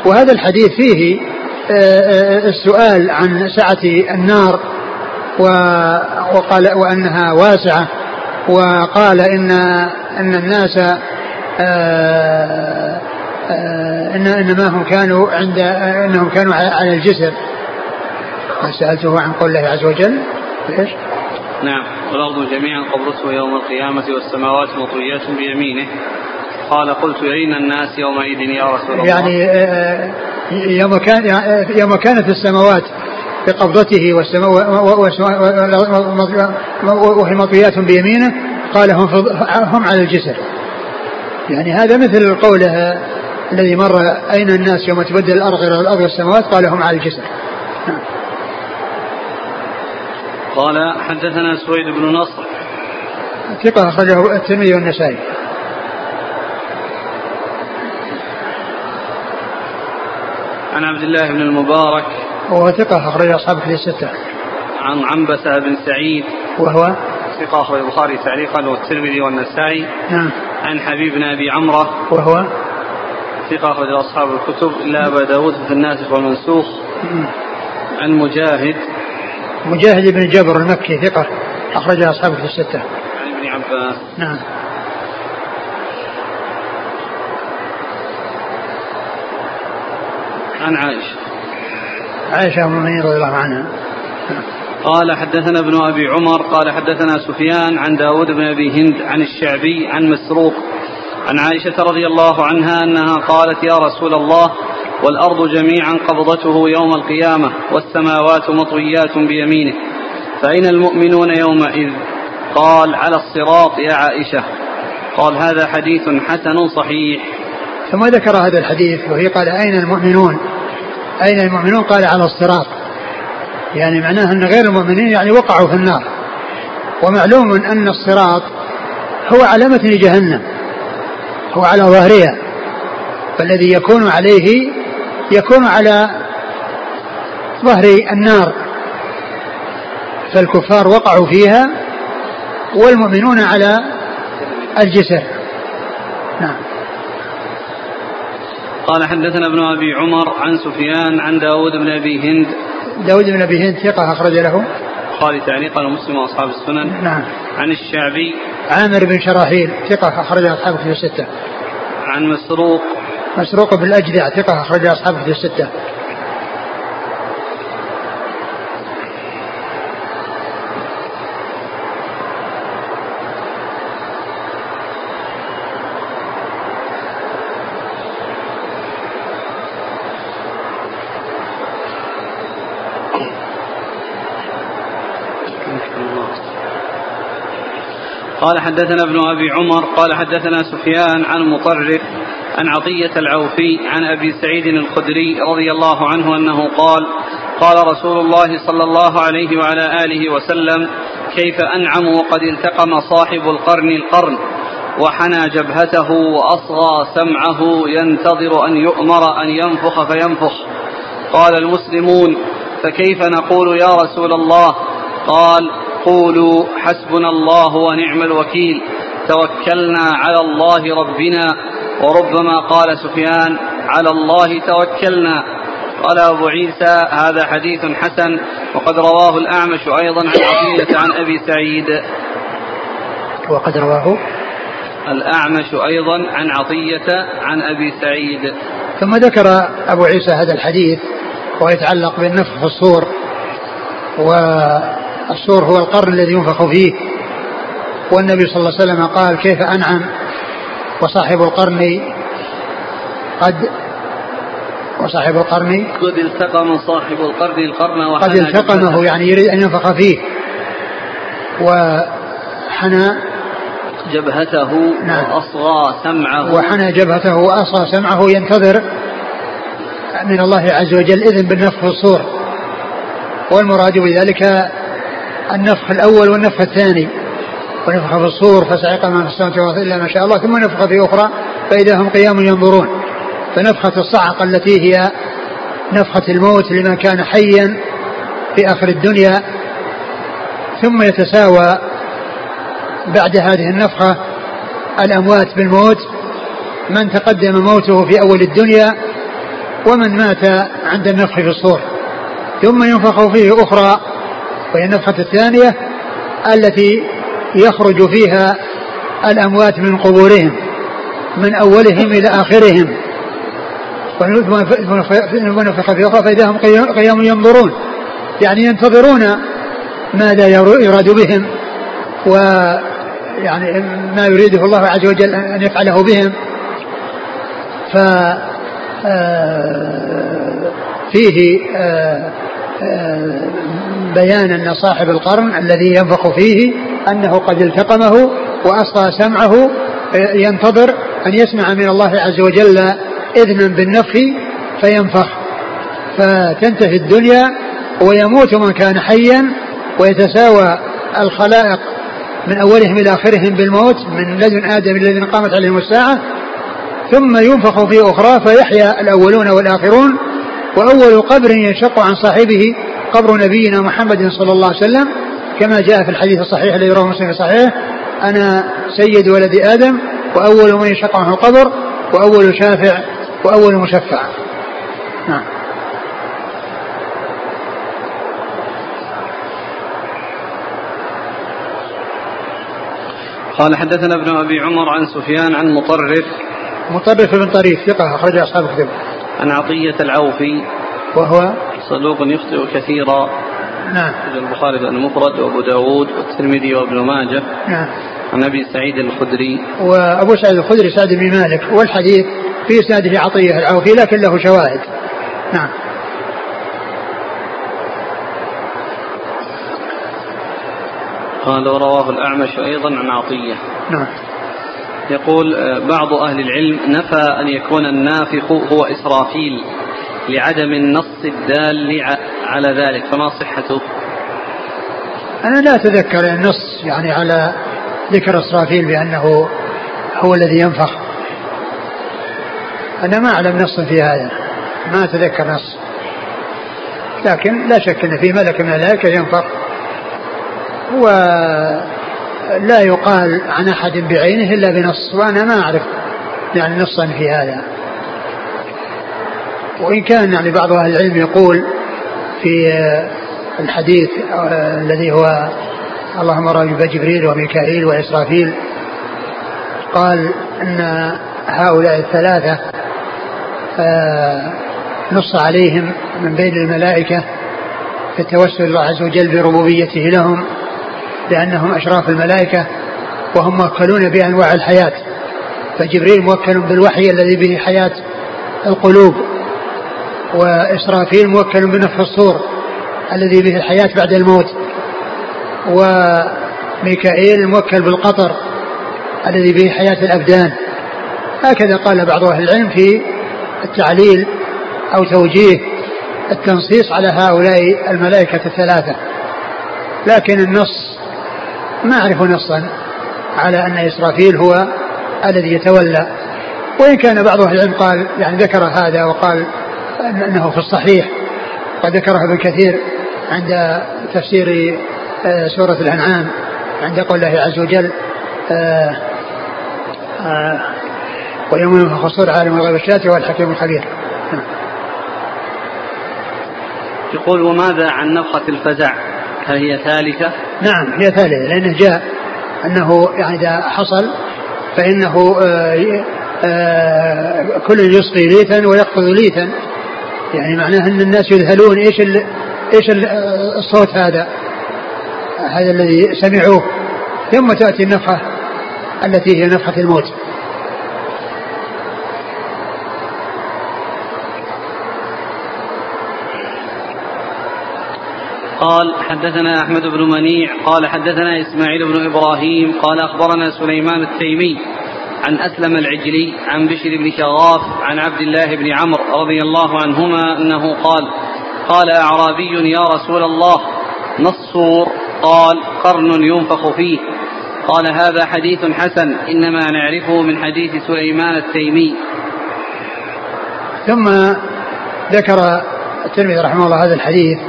وهذا الحديث فيه آه، آه، السؤال عن سعة النار وقال وأنها واسعة. وقال إن أن الناس آه، إن إنما هم كانوا عند إنهم كانوا على الجسر. سألته عن قول الله عز وجل إيش؟ نعم. والأرض جميعا قبضته يوم القيامة والسماوات مطويات بيمينه. قال قلت أين الناس يومئذ يا رسول الله؟ يعني آه، آه، يوم كان يوم كانت السماوات بقبضته وهي مطويات بيمينه قال هم هم على الجسر. يعني هذا مثل قوله الذي مر أين الناس يوم تبدل الأرض غير الأرض والسماوات؟ قال هم على الجسر قال حدثنا سويد بن نصر. ثقة أخرجه الترمذي والنسائي. عن عبد الله بن المبارك. وهو ثقة أخرج أصحاب في الستة. عن عنبسة بن سعيد. وهو؟ ثقة أخرج البخاري تعليقا والترمذي والنسائي. نعم. عن حبيب بن أبي عمرة. وهو؟ ثقة أخرج أصحاب الكتب إلا أبا داود في الناسخ والمنسوخ. عن مجاهد مجاهد بن جبر المكي ثقة أخرج أصحابه في الستة. عن ابن عباس. نعم. عن عائشة عائشة أم المؤمنين رضي الله عنها قال حدثنا ابن أبي عمر قال حدثنا سفيان عن داود بن أبي هند عن الشعبي عن مسروق عن عائشة رضي الله عنها أنها قالت يا رسول الله والأرض جميعا قبضته يوم القيامة والسماوات مطويات بيمينه فأين المؤمنون يومئذ؟ قال على الصراط يا عائشة. قال هذا حديث حسن صحيح. ثم ذكر هذا الحديث وهي قال أين المؤمنون؟ أين المؤمنون؟ قال على الصراط. يعني معناه أن غير المؤمنين يعني وقعوا في النار. ومعلوم أن الصراط هو على متن هو على ظهرها. فالذي يكون عليه يكون على ظهر النار. فالكفار وقعوا فيها والمؤمنون على الجسر. نعم. قال حدثنا ابن أبي عمر عن سفيان عن داود بن أبي هند. داود بن أبي هند ثقة أخرج له. البخاري تعليقا ومسلم وأصحاب السنن. نعم. عن الشعبي. عامر بن شراحيل ثقة اخرج اصحاب كتب الستة. عن مسروق. مسروق بن الأجدع ثقة اخرج اصحاب كتب الستة. قال حدثنا ابن أبي عمر قال حدثنا سفيان عن مطرف عن عطية العوفي عن أبي سعيد الخدري رضي الله عنه أنه قال قال رسول الله صلى الله عليه وعلى آله وسلم كيف أنعم وقد التقم صاحب القرن القرن وحنى جبهته وأصغى سمعه ينتظر أن يؤمر أن ينفخ فينفخ. قال المسلمون فكيف نقول يا رسول الله؟ قال قولوا حسبنا الله ونعم الوكيل توكلنا على الله ربنا وربما قال سفيان على الله توكلنا. قال أبو عيسى هذا حديث حسن وقد رواه الأعمش أيضا عن عطية عن أبي سعيد. وقد رواه الأعمش أيضا عن عطية عن أبي سعيد. ثم ذكر أبو عيسى هذا الحديث ويتعلق بالنفخ في الصور و السور هو القرن الذي ينفخ فيه. والنبي صلى الله عليه وسلم قال كيف أنعم وصاحب القرن قد وصاحب القرن قد التقم صاحب القرن القرن قد التقمه يعني يريد أن ينفخ فيه. وحنى جبهته نعم. وأصغى سمعه. وحنى جبهته وأصغى سمعه ينتظر من الله عز وجل إذن بالنفخ في الصور. والمراد بذلك النفخ الأول والنفخ الثاني. ونفخ في الصور فسعق من في السماوات إلا ما شاء الله. ثم نفخ في أخرى فإذا هم قيام ينظرون. فنفخة الصعقة التي هي نفخة الموت لمن كان حيا في آخر الدنيا. ثم يتساوى بعد هذه النفخة الأموات بالموت. من تقدم موته في أول الدنيا ومن مات عند النفخ في الصور. ثم ينفخ فيه أخرى وهي النفخة الثانية التي يخرج فيها الأموات من قبورهم من أولهم إلى آخرهم. ونفخ في أخرى فإذا هم قيام ينظرون. يعني ينتظرون ماذا يراد بهم ويعني ما يريده الله عز وجل أن يفعله بهم. ف آه، فيه آه، بيان أن صاحب القرن الذي ينفخ فيه أنه قد التقمه وأصغى سمعه ينتظر أن يسمع من الله عز وجل إذنا بالنفخ فينفخ. فتنتهي الدنيا ويموت من كان حيا ويتساوى الخلائق من أولهم إلى آخرهم بالموت من لدن آدم الذين قامت عليهم الساعة. ثم ينفخ في أخرى فيحيا الأولون والآخرون وأول قبر ينشق عن صاحبه قبر نبينا محمد صلى الله عليه وسلم كما جاء في الحديث الصحيح الذي رواه مسلم في صحيح أنا سيد ولد آدم وأول من يشق عنه القبر وأول شافع وأول مشفع. نعم. قال حدثنا ابن أبي عمر عن سفيان عن مطرف. مطرف بن طريف ثقة أخرج أصحاب الكتب. عن عطية العوفي. وهو صدوق يخطئ كثيرا. نعم. البخاري المفرد وأبو داود والترمذي وابن ماجه. نعم. عن أبي سعيد الخدري. وأبو سعيد الخدري سعد بن مالك. والحديث في إسناده عطية العوفي لكن له شواهد. نعم. قال ورواه الأعمش أيضا عن عطية. نعم. يقول آه، بعض أهل العلم نفى أن يكون النافخ هو إسرافيل لعدم النص الدال على ذلك فما صحته؟ أنا لا أتذكر النص يعني على ذكر إسرافيل بأنه هو الذي ينفخ. أنا ما أعلم نص في هذا ما أتذكر نص. لكن لا شك أن في ملك من الملائكة ينفق ولا يقال عن أحد بعينه إلا بنص وأنا ما أعرف يعني نصا في هذا. وإن كان يعني بعض أهل العلم يقول في الحديث الذي هو اللهم راجب جبريل وميكائيل وإسرافيل قال أن هؤلاء الثلاثة آه، نص عليهم من بين الملائكة في التوسل الله عز وجل بربوبيته لهم لأنهم أشراف الملائكة وهم موكلون بأنواع الحياة. فجبريل موكل بالوحي الذي به حياة القلوب وإسرافيل موكل بنفخ الصور الذي به الحياة بعد الموت وميكائيل موكل بالقطر الذي به حياة الأبدان. هكذا قال بعض أهل العلم في التعليل أو توجيه التنصيص على هؤلاء الملائكة الثلاثة. لكن النص ما أعرف نصا على أن إسرافيل هو الذي يتولى. وإن كان بعض أهل العلم قال يعني ذكر هذا وقال أنه في الصحيح. قد ذكره ابن كثير عند تفسير آه، سورة الأنعام عند قول الله عز وجل آه، آه، ويوم ينفخ عالم الغيب الشهادة والحكيم الخبير. يقول وماذا عن نفخة الفزع؟ هل هي ثالثة؟ نعم هي ثالثة لأنه جاء أنه يعني إذا حصل فإنه آآ آآ كل يسقي ليتا ويقفز ليتا يعني معناه أن الناس يذهلون إيش إيش الصوت هذا هذا الذي سمعوه. ثم تأتي النفخة التي هي نفخة الموت. قال حدثنا أحمد بن منيع قال حدثنا إسماعيل بن إبراهيم قال أخبرنا سليمان التيمي عن أسلم العجلي عن بشر بن شغاف عن عبد الله بن عمرو رضي الله عنهما أنه قال قال أعرابي يا رسول الله ما الصور قال قرن ينفخ فيه. قال هذا حديث حسن إنما نعرفه من حديث سليمان التيمي. ثم ذكر الترمذي رحمه الله هذا الحديث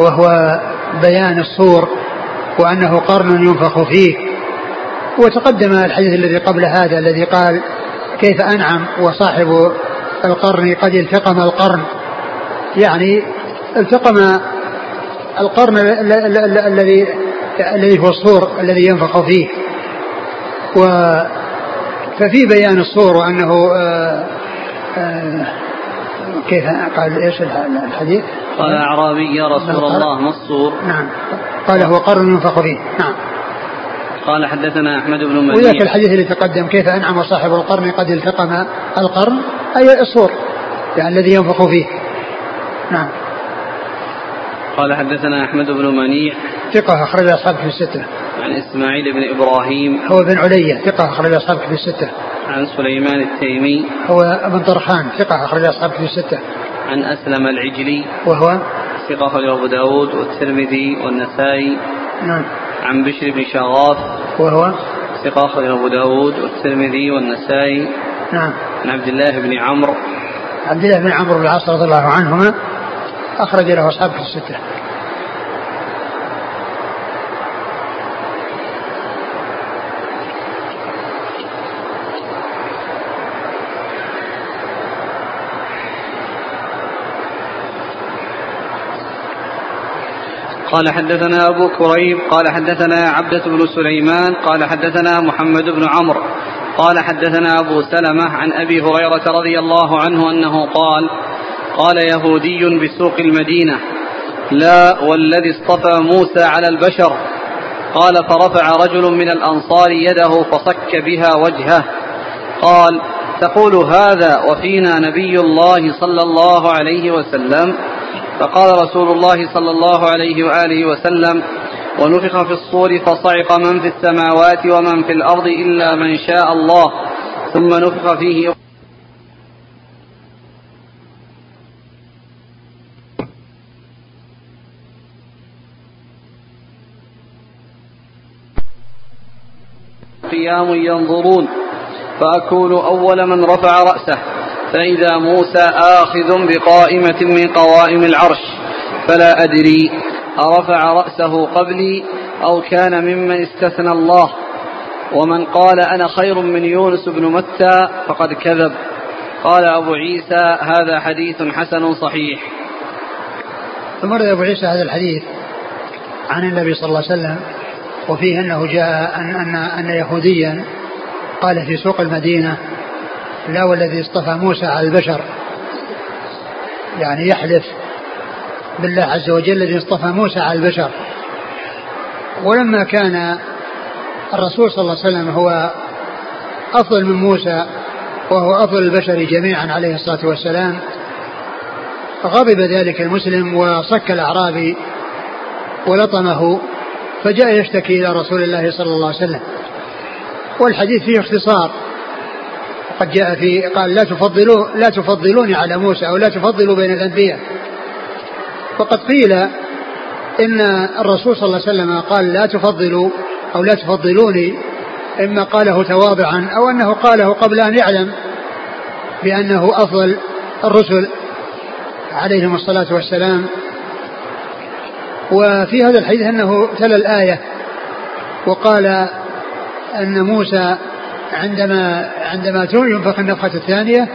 وهو بيان الصور وأنه قرن ينفخ فيه. وتقدم الحديث الذي قبل هذا الذي قال كيف أنعم وصاحب القرن قد التقم القرن. يعني التقم القرن الذي الذي هو الصور الذي ينفخ فيه. و ففي بيان الصور وأنه آآ آه، آآ آه، كيف قال إيش الحديث؟ قال أعرابي يا رسول الله ما الصور؟ نعم. قال هو قرن ينفخ فيه نعم. قال حدثنا أحمد بن منيع. وذاك الحديث اللي تقدم كيف أنعم صاحب القرن قد التقم القرن أي الصور يعني الذي ينفخ فيه. نعم. قال حدثنا أحمد بن منيع. ثقة أخرج أصحابه في الستة. عن إسماعيل بن إبراهيم. هو بن علية ثقة أخرج أصحابه في الستة. عن سليمان التيمي. هو ابن طرخان ثقة أخرج أصحابه في الستة. عن أسلم العجلي. وهو؟ ثقة أخرج أبو داود والترمذي والنسائي. نعم. عن بشر بن شغاف. وهو؟ ثقة أخرج أبو داود والترمذي والنسائي. نعم. عن عبد الله بن عمرو. عبد الله بن عمرو بن العاص رضي الله عنهما أخرج له أصحابه في الستة. قال حدثنا أبو كريب قال حدثنا عبدة بن سليمان قال حدثنا محمد بن عمرو قال حدثنا أبو سلمة عن أبي هريرة رضي الله عنه أنه قال قال يهودي بسوق المدينة لا والذي اصطفى موسى على البشر. قال فرفع رجل من الأنصار يده فصك بها وجهه. قال تقول هذا وفينا نبي الله صلى الله عليه وسلم؟ فقال رسول الله صلى الله عليه وآله وسلم ونفخ في الصور فصعق من في السماوات ومن في الأرض إلا من شاء الله ثم نفخ فيه. قيام ينظرون فأكون أول من رفع رأسه. فإذا موسى آخذ بقائمة من قوائم العرش فلا أدري أرفع رأسه قبلي أو كان ممن استثنى الله. ومن قال أنا خير من يونس بن متى فقد كذب. قال أبو عيسى هذا حديث حسن صحيح. ثم أبو عيسى هذا الحديث عن النبي صلى الله عليه وسلم وفيه أنه جاء أن, أن, أن يهوديا قال في سوق المدينة لا والذي اصطفى موسى على البشر. يعني يحلف بالله عز وجل الذي اصطفى موسى على البشر. ولما كان الرسول صلى الله عليه وسلم هو أفضل من موسى وهو أفضل البشر جميعا عليه الصلاة والسلام غضب ذلك المسلم وصك الأعرابي ولطمه فجاء يشتكي إلى رسول الله صلى الله عليه وسلم. والحديث فيه اختصار. قد جاء في قال لا تفضلوا لا تفضلوني على موسى أو لا تفضلوا بين الأنبياء. وقد قيل إن الرسول صلى الله عليه وسلم قال لا تفضلوا أو لا تفضلوني إما قاله تواضعا أو أنه قاله قبل أن يعلم بأنه أفضل الرسل عليهم الصلاة والسلام. وفي هذا الحديث أنه تلا الآية وقال أن موسى عندما عندما ينفخ النفخة الثانية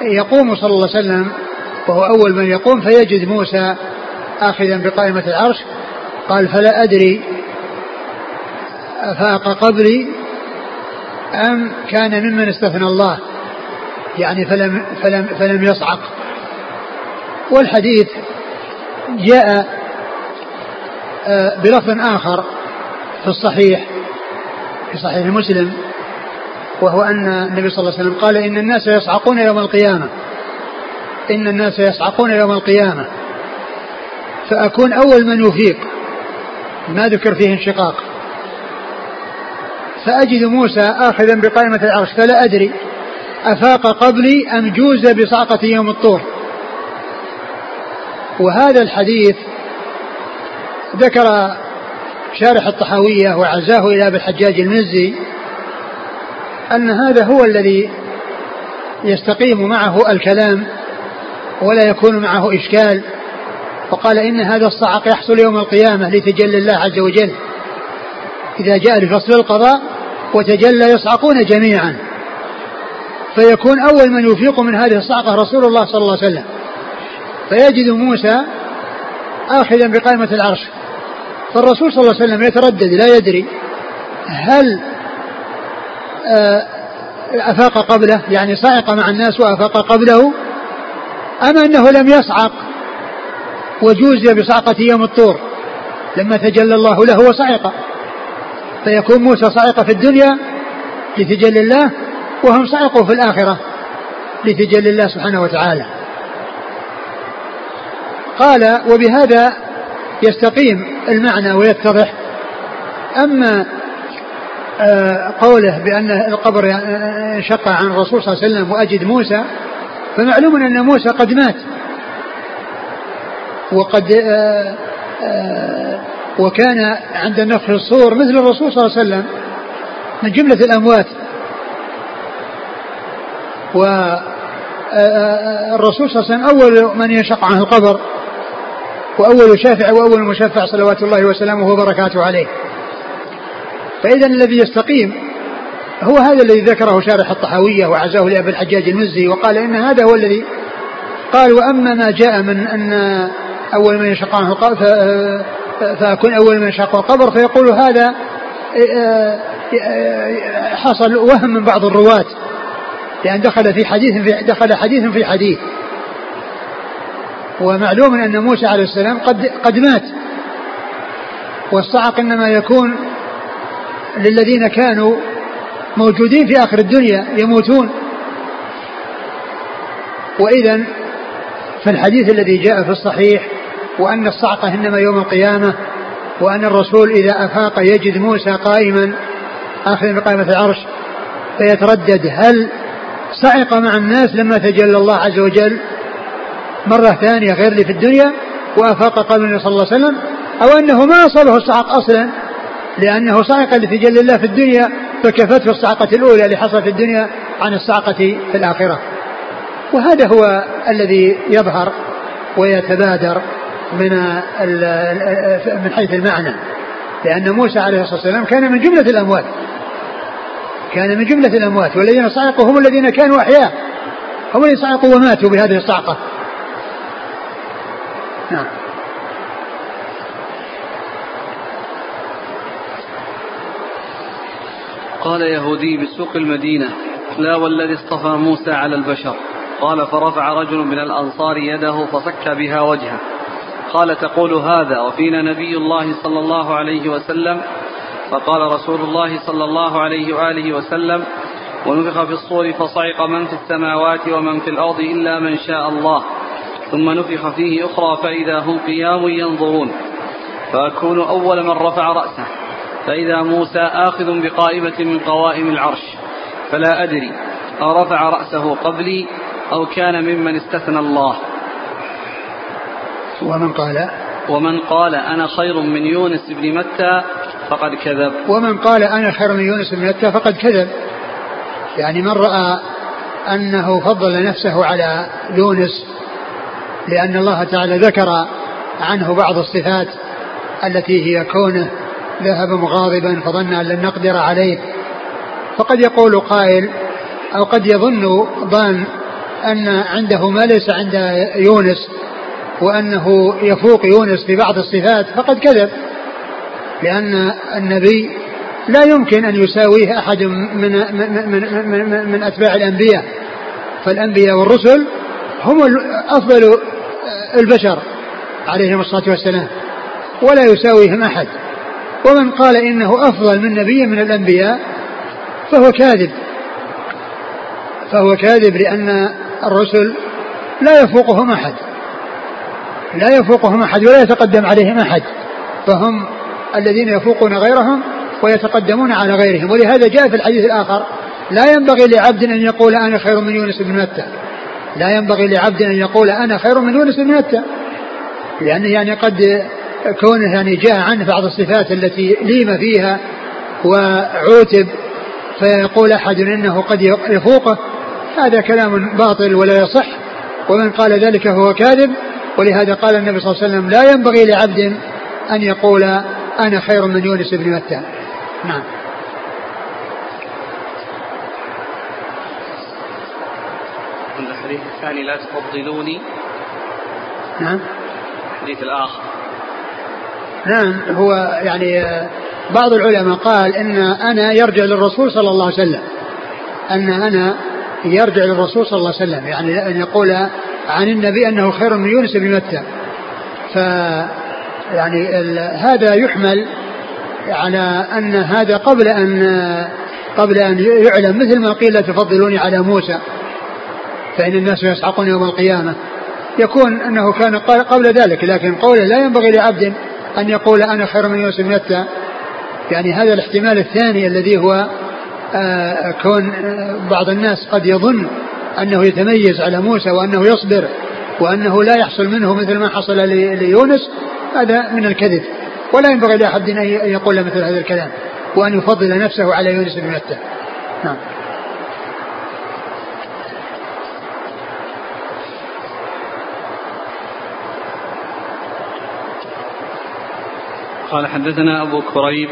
يقوم صلى الله عليه وسلم وهو أول من يقوم فيجد موسى آخذا بقائمة العرش قال فلا أدري أفاق قبلي أم كان ممن استثنى الله. يعني فلم, فلم, فلم يصعق. والحديث جاء آه، بلفظ آخر في الصحيح في صحيح مسلم. وهو أن النبي صلى الله عليه وسلم قال إن الناس يصعقون يوم القيامة. إن الناس يصعقون يوم القيامة. فأكون أول من يفيق. ما ذكر فيه انشقاق. فأجد موسى آخذا بقائمة العرش فلا أدري أفاق قبلي أم جوز بصعقة يوم الطور. وهذا الحديث ذكر شارح الطحاوية وعزاه إلى أبي الحجاج المزي أن هذا هو الذي يستقيم معه الكلام ولا يكون معه إشكال وقال إن هذا الصعق يحصل يوم القيامة لتجلي الله عز وجل. إذا جاء لفصل القضاء وتجلى يصعقون جميعا. فيكون أول من يفيق من هذه الصعقة رسول الله صلى الله عليه وسلم. فيجد موسى آخذا بقائمة العرش. فالرسول صلى الله عليه وسلم يتردد لا يدري هل أفاق قبله يعني صعق مع الناس وأفاق قبله أم أنه لم يصعق وجوزي بصعقة يوم الطور؟ لما تجلى الله له وصعق. فيكون موسى صعق في الدنيا لتجلي الله وهم صعقوا في الآخرة لتجلي الله سبحانه وتعالى. قال وبهذا يستقيم المعنى ويتضح. أما آه، قوله بأن القبر انشق عن الرسول صلى الله عليه وسلم وأجد موسى فمعلوم أن موسى قد مات. وقد آه، آه، وكان عند النفخ الصور مثل الرسول صلى الله عليه وسلم من جملة الأموات. والرسول صلى الله عليه وسلم أول من ينشق عنه القبر وأول شافع وأول مشفع صلوات الله وسلامه وبركاته عليه. فإذا الذي يستقيم هو هذا الذي ذكره شارح الطحاوية وعزاه لأبي الحجاج المزي وقال إن هذا هو الذي قال وأما ما جاء من أن أول من يشق عنه فأكون أول من يشق القبر فيقول هذا حصل وهم من بعض الرواة لأن دخل في حديث في دخل حديث في حديث. ومعلوم أن موسى عليه السلام قد قد مات. والصعق إنما يكون للذين كانوا موجودين في آخر الدنيا يموتون. وإذا فالحديث الذي جاء في الصحيح وأن الصعقة إنما يوم القيامة وأن الرسول إذا أفاق يجد موسى قائما آخر بقائمة العرش فيتردد هل صعق مع الناس لما تجلى الله عز وجل مرة ثانية غير اللي في الدنيا وأفاق قبل النبي صلى الله عليه وسلم أو أنه ما أصابه الصعق أصلا؟ لأنه صعق لتجلى الله في الدنيا فكفته الصعقة الأولى اللي حصلت في الدنيا عن الصعقة في الآخرة. وهذا هو الذي يظهر ويتبادر من من حيث المعنى. لأن موسى عليه الصلاة والسلام كان من جملة الأموات. كان من جملة الأموات. والذين صعقوا هم الذين كانوا أحياء. هم الذين صعقوا وماتوا بهذه الصعقة. نعم. قال يهودي بسوق المدينة لا والذي اصطفى موسى على البشر. قال فرفع رجل من الأنصار يده فصك بها وجهه. قال تقول هذا وفينا نبي الله صلى الله عليه وسلم. فقال رسول الله صلى الله عليه وآله وسلم ونفخ في الصور فصعق من في السماوات ومن في الأرض إلا من شاء الله ثم نفخ فيه أخرى فإذا هم قيام ينظرون. فأكون أول من رفع رأسه. فإذا موسى آخذ بقائمة من قوائم العرش فلا أدري أرفع رأسه قبلي أو كان ممن استثنى الله. ومن قال؟ ومن قال أنا خير من يونس بن متى فقد كذب. ومن قال أنا خير من يونس بن متى فقد كذب. يعني من رأى أنه فضل نفسه على يونس لأن الله تعالى ذكر عنه بعض الصفات التي هي كونه ذهب مغاضبا فظن أن لن نقدر عليه. فقد يقول قائل أو قد يظن ظان أن عنده ما ليس عند يونس وأنه يفوق يونس في بعض الصفات فقد كذب. لأن النبي لا يمكن أن يساويه أحد من, من, من, من, من أتباع الأنبياء. فالأنبياء والرسل هم أفضل البشر عليهم الصلاة والسلام ولا يساويهم أحد. ومن قال إنه أفضل من نبي من الأنبياء فهو كاذب. فهو كاذب لأن الرسل لا يفوقهم أحد. لا يفوقهم أحد ولا يتقدم عليهم أحد. فهم الذين يفوقون غيرهم ويتقدمون على غيرهم. ولهذا جاء في الحديث الآخر لا ينبغي لعبد أن يقول أنا خير من يونس بن متى. لا ينبغي لعبد أن يقول أنا خير من يونس بن متى. لأن يعني قد كونه يعني جاء عنه بعض الصفات التي ليم فيها وعوتب فيقول أحد إنه قد يفوقه هذا كلام باطل ولا يصح ومن قال ذلك فهو كاذب ولهذا قال النبي صلى الله عليه وسلم لا ينبغي لعبد أن يقول أنا خير من يونس بن متى نعم. الحديث الثاني لا تفضلوني. نعم. الحديث الآخر. نعم هو يعني بعض العلماء قال إن أنا يرجع للرسول صلى الله عليه وسلم. أن أنا يرجع للرسول صلى الله عليه وسلم. يعني أن يقول عن النبي أنه خير من يونس بن متى. ف يعني هذا يحمل على أن هذا قبل أن قبل أن يعلم مثل ما قيل تفضلوني على موسى فإن الناس يسحقون يوم القيامة. يكون أنه كان قبل ذلك لكن قوله لا ينبغي لعبد أن يقول أنا خير من يونس بن متى يعني هذا الاحتمال الثاني الذي هو آه، كون بعض الناس قد يظن أنه يتميز على موسى وأنه يصبر وأنه لا يحصل منه مثل ما حصل ليونس هذا من الكذب. ولا ينبغي لأحد أن يقول مثل هذا الكلام وأن يفضل نفسه على يونس بن متى. نعم. قال حدثنا أبو كريب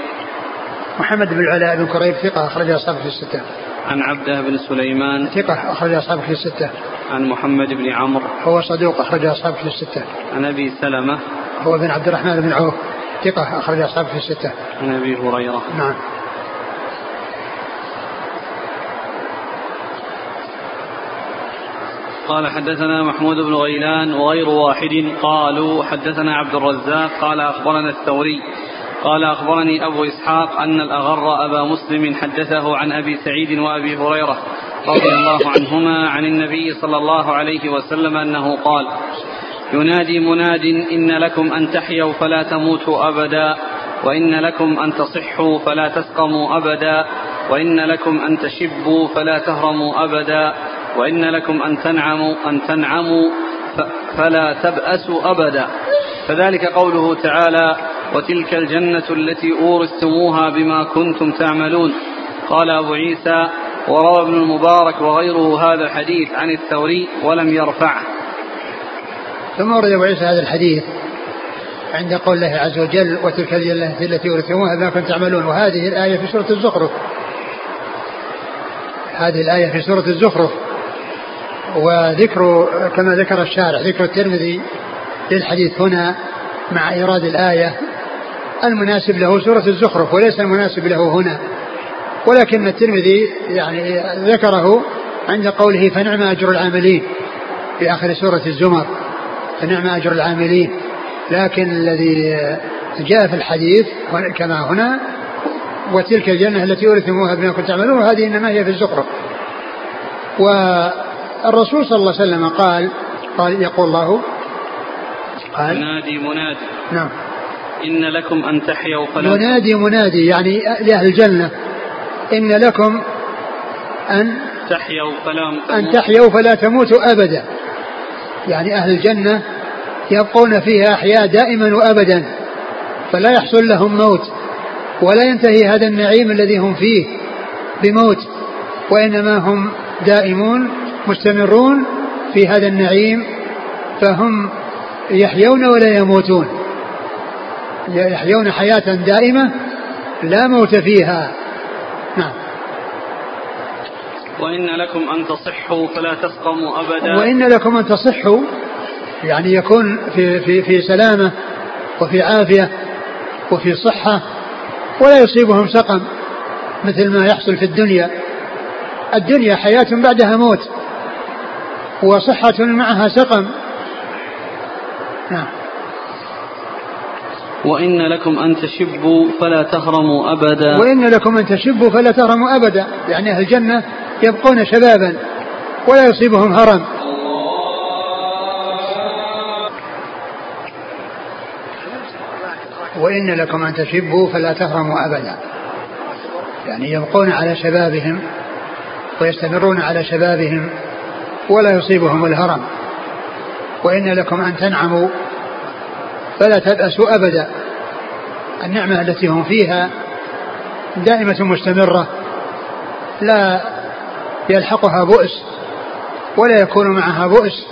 محمد بن العلاء بن كريب ثقة أخرج أصحابه في الستة. عن عبده بن سليمان ثقة أخرج أصحابه في الستة. عن محمد بن عمرو هو صدوق أخرج أصحابه في الستة. عن أبي سلمة هو بن عبد الرحمن بن عوف ثقة أخرج أصحابه في الستة. عن أبي هريرة نعم. قال حدثنا محمود بن غيلان وغير واحد. قالوا حدثنا عبد الرزاق قال أخبرنا الثوري. قال أخبرني أبو إسحاق أن الأغر أبا مسلم حدثه عن أبي سعيد وأبي هريرة رضي الله عنهما عن النبي صلى الله عليه وسلم أنه قال ينادي مناد إن لكم أن تحيوا فلا تموتوا أبدا وإن لكم أن تصحوا فلا تسقموا أبدا وإن لكم أن تشبوا فلا تهرموا أبدا. وإن لكم أن تنعموا أن تنعموا فلا تبأسوا أبدا. فذلك قوله تعالى وتلك الجنة التي أورثتموها بما كنتم تعملون. قال أبو عيسى وروى ابن المبارك وغيره هذا الحديث عن الثوري ولم يرفعه. ثم ورد أبو عيسى هذا الحديث عند قول الله عز وجل وتلك الجنة التي ورثتموها بما كنتم تعملون. وهذه الآية في سورة الزخرف. هذه الآية في سورة الزخرف. وذكر كما ذكر الشارع ذكر الترمذي للحديث هنا مع إيراد الآية المناسب له سورة الزخرف وليس المناسب له هنا. ولكن الترمذي يعني ذكره عند قوله فنعم أجر العاملين في آخر سورة الزمر. فنعم أجر العاملين. لكن الذي جاء في الحديث كما هنا وتلك الجنة التي أورثتموها بما كنتم تعملون وهذه إنما هي في الزخرف. والرسول صلى الله عليه وسلم قال قال يقول الله قال ينادي منادي. نعم. إن لكم أن تحيوا فلا ينادي منادي يعني لأهل الجنة. إن لكم أن تحيوا فلا أن تحيوا فلا تموتوا أبدا. يعني أهل الجنة يبقون فيها أحياء دائما وأبدا فلا يحصل لهم موت ولا ينتهي هذا النعيم الذي هم فيه بموت وإنما هم دائمون مستمرون في هذا النعيم فهم يحيون ولا يموتون. يحيون حياة دائمة لا موت فيها. نعم. وإن لكم أن تصحوا فلا تسقموا أبدا. وإن لكم أن تصحوا يعني يكون في, في, في سلامة وفي عافية وفي صحة ولا يصيبهم سقم مثل ما يحصل في الدنيا. الدنيا حياة بعدها موت. وصحة معها سقم. نعم. وإن لكم أن تشبوا فلا تهرموا أبدا. وإن لكم أن تشبوا فلا تهرموا أبدا. يعني أهل الجنة يبقون شبابا ولا يصيبهم هرم. وإن لكم أن تشبوا فلا تهرموا أبدا. يعني يبقون على شبابهم ويستمرون على شبابهم. ولا يصيبهم الهرم. وإن لكم أن تنعموا فلا تبأسوا أبدا. النعمة التي هم فيها دائمة مستمرة لا يلحقها بؤس ولا يكون معها بؤس.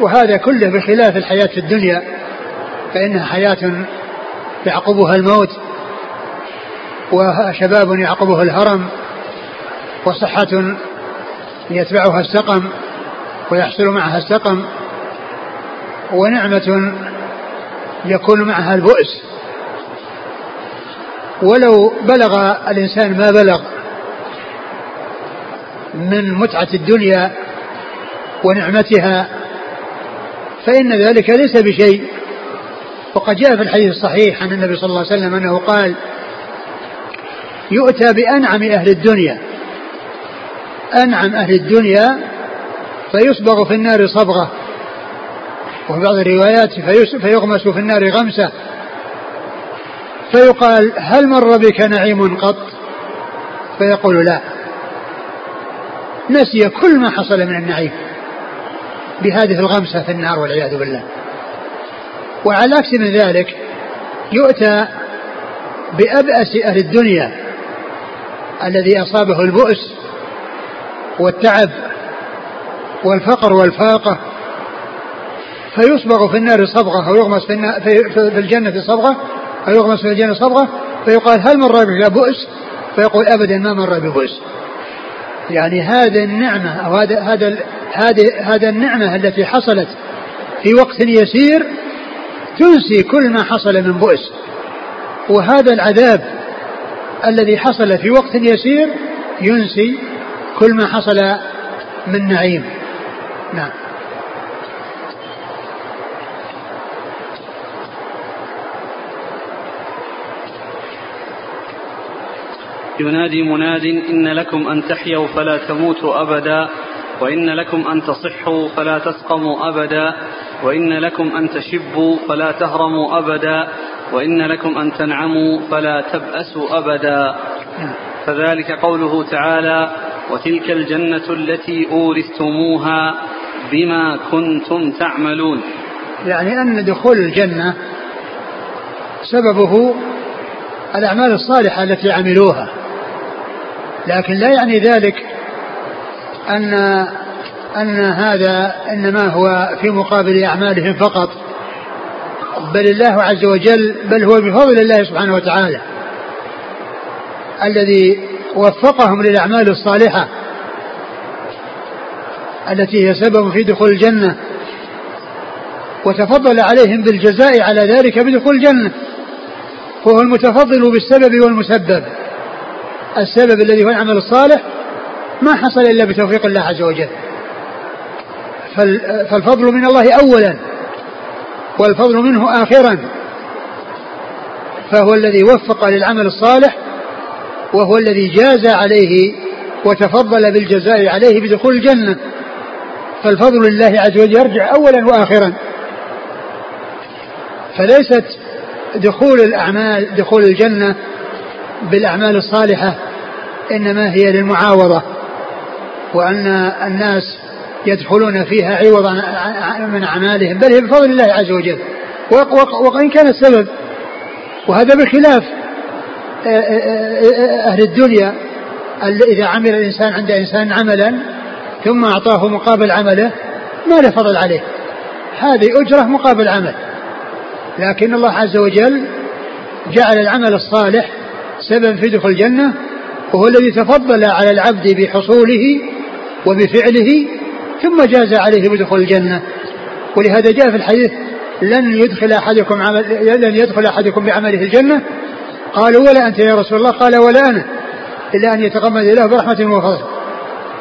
وهذا كله بخلاف الحياة في الدنيا فإنها حياة يعقبها الموت وشباب يعقبه الهرم وصحة يتبعها السقم ويحصل معها السقم ونعمة يكون معها البؤس. ولو بلغ الإنسان ما بلغ من متعة الدنيا ونعمتها فإن ذلك ليس بشيء. وقد جاء في الحديث الصحيح عن النبي صلى الله عليه وسلم أنه قال يؤتى بأنعم أهل الدنيا أنعم أهل الدنيا فيصبغ في النار صبغة. وفي بعض الروايات فيغمس في النار غمسة. فيقال هل مر بك نعيم قط؟ فيقول لا. نسي كل ما حصل من النعيم بهذه الغمسة في النار والعياذ بالله. وعلى العكس من ذلك يؤتى بأبأس أهل الدنيا الذي أصابه البؤس والتعب والفقر والفاقة. فيصبغ في النار صبغة أو يغمس في, النار في الجنة صبغة أو يغمس في الجنة صبغة. فيقال هل مر بك بؤس؟ فيقول أبدا ما مر ببؤس يعني هذه النعمة أو هذا هذا هذه هذا النعمة التي حصلت في وقت يسير تنسي كل ما حصل من بؤس. وهذا العذاب الذي حصل في وقت يسير ينسي كل ما حصل من نعيم. نعم. ينادي مناد إن لكم أن تحيوا فلا تموتوا أبدا وإن لكم أن تصحوا فلا تسقموا أبدا وإن لكم أن تشبوا فلا تهرموا أبدا وإن لكم أن تنعموا فلا تبأسوا أبدا. فذلك قوله تعالى وتلك الجنة التي أورثتموها بما كنتم تعملون. يعني أن دخول الجنة سببه الأعمال الصالحة التي عملوها. لكن لا يعني ذلك أن أن هذا إنما هو في مقابل أعمالهم فقط. بل الله عز وجل بل هو بفضل الله سبحانه وتعالى الذي وفقهم للأعمال الصالحة التي هي سبب في دخول الجنة. وتفضل عليهم بالجزاء على ذلك بدخول الجنة. فهو المتفضل بالسبب والمسبب. السبب الذي هو العمل الصالح ما حصل إلا بتوفيق الله عز وجل. فالفضل من الله أولا والفضل منه آخرا. فهو الذي وفق للعمل الصالح وهو الذي جاز عليه وتفضل بالجزاء عليه بدخول الجنة. فالفضل لله عز وجل يرجع أولا وآخرا. فليست دخول الأعمال دخول الجنة بالأعمال الصالحة إنما هي للمعاوضة وأن الناس يدخلون فيها عوضا من أعمالهم بل هي بفضل الله عز وجل. وإن كان السبب وهذا بخلاف أهل الدنيا إذا عمل الإنسان عند إنسان عملا ثم أعطاه مقابل عمله ما له فضل عليه. هذه أجرة مقابل عمل. لكن الله عز وجل جعل العمل الصالح سبب في دخول الجنة وهو الذي تفضل على العبد بحصوله وبفعله ثم جاز عليه بدخول الجنة. ولهذا جاء في الحديث لن يدخل أحدكم عمل لن يدخل أحدكم بعمله الجنة قالوا ولا أنت يا رسول الله؟ قال ولا أنا إلا أن يتغمد له برحمة وفضل.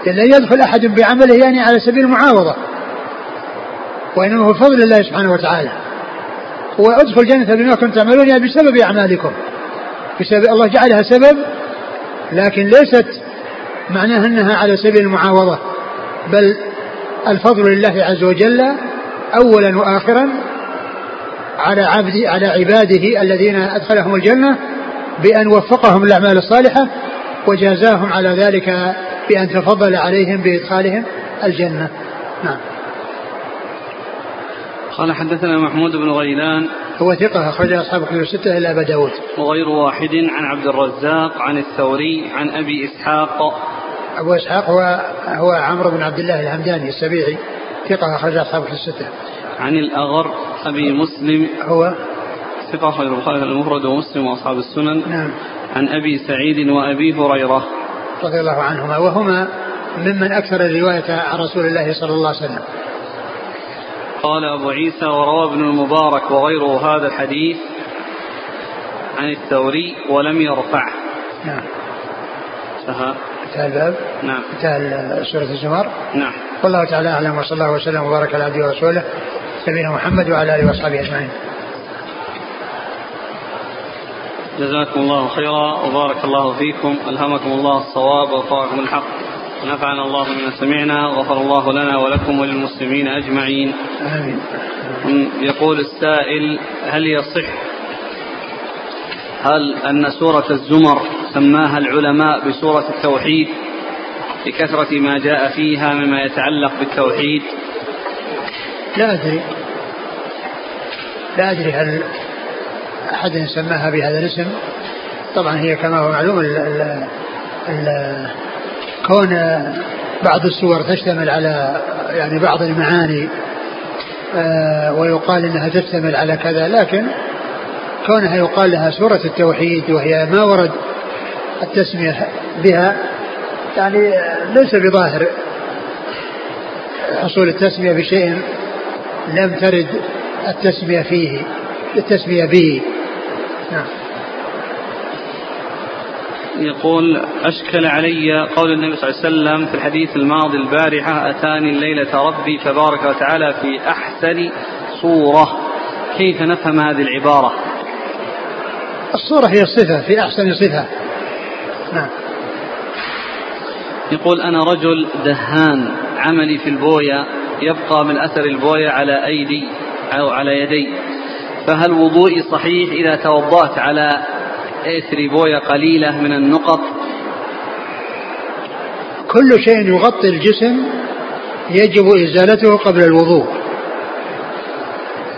لن يدخل أحد بعمله يعني على سبيل المعاوضة. وإنما هو فضل الله سبحانه وتعالى. وادخل الجنة بما كنتم تعملون يعني بسبب أعمالكم. بسبب الله جعلها سبب لكن ليست معناها أنها على سبيل المعاوضة. بل الفضل لله عز وجل أولا وآخرا على عبد على عباده الذين أدخلهم الجنة بأن وفقهم الأعمال الصالحة وجازاهم على ذلك بأن تفضل عليهم بإدخالهم الجنة. نعم. قال حدثنا محمود بن غيلان. هو ثقة أخرج أصحاب كتب الستة إلا أبا داود. وغير واحد عن عبد الرزاق عن الثوري عن أبي إسحاق. أبو إسحاق هو هو عمرو بن عبد الله الهمداني السبيعي. ثقة أخرج أصحاب كتب الستة. عن الأغر أبي مسلم. هو ثقة أخرج البخاري المفرد ومسلم وأصحاب السنن. نعم. عن أبي سعيد وأبي هريرة. رضي الله عنهما. وهما ممن أكثر الرواية عن رسول الله صلى الله عليه وسلم. قال أبو عيسى وروى ابن المبارك وغيره هذا الحديث عن الثوري ولم يرفعه. نعم. انتهى. انتهى الباب؟ نعم. انتهى سورة الزمر؟ نعم. والله تعالى أعلم وصلى الله وسلم وبارك على عبده ورسوله نبينا محمد وعلى آله وأصحابه أجمعين. جزاكم الله خيرا وبارك الله فيكم. ألهمكم الله الصواب ووفقكم الحق. ونفعنا الله بما سمعنا وغفر الله لنا ولكم وللمسلمين أجمعين. آمين. يقول السائل هل يصح هل أن سورة الزمر سماها العلماء بسورة التوحيد؟ لكثرة ما جاء فيها مما يتعلق بالتوحيد. لا أدري. لا أدري هل أحد سماها بهذا الاسم. طبعا هي كما هو معلوم ال ال ال كون بعض السور تشتمل على يعني بعض المعاني آه، ويقال إنها تشتمل على كذا لكن كونها يقال لها سورة التوحيد وهي ما ورد التسمية بها يعني ليس بظاهر. حصول التسمية بشيء لم ترد التسمية فيه التسمية به. نعم. يقول أشكل علي قول النبي صلى الله عليه وسلم في الحديث الماضي البارحة أتاني الليلة ربي تبارك وتعالى في أحسن صورة. كيف نفهم هذه العبارة؟ الصورة هي الصفة في أحسن صفة. نعم. يقول أنا رجل دهان عملي في البوية يبقى من أثر البوية على أيدي أو على يدي. فهل وضوئي صحيح إذا توضأت على إثر بوية قليلة من النقط؟ كل شيء يغطي الجسم يجب إزالته قبل الوضوء.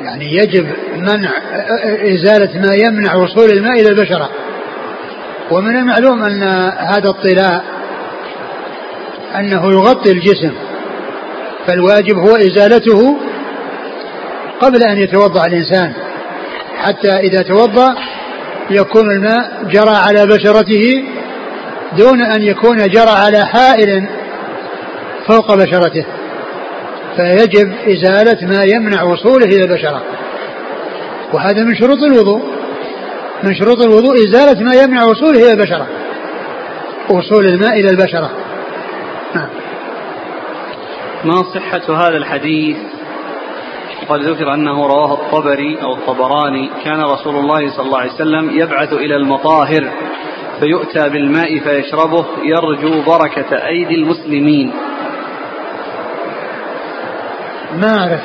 يعني يجب منع إزالة ما يمنع وصول الماء إلى البشرة. ومن المعلوم أن هذا الطلاء أنه يغطي الجسم فالواجب هو إزالته قبل أن يتوضأ الإنسان. حتى إذا توضأ يكون الماء جرى على بشرته دون أن يكون جرى على حائل فوق بشرته. فيجب إزالة ما يمنع وصوله إلى البشرة. وهذا من شروط الوضوء. من شروط الوضوء إزالة ما يمنع وصوله إلى البشرة. وصول الماء إلى البشرة. نعم. ما صحة هذا الحديث؟ وقد ذكر أنه رواه الطبري أو الطبراني. كان رسول الله صلى الله عليه وسلم يبعث إلى المطاهر فيؤتى بالماء فيشربه يرجو بركة أيدي المسلمين. ما أعرف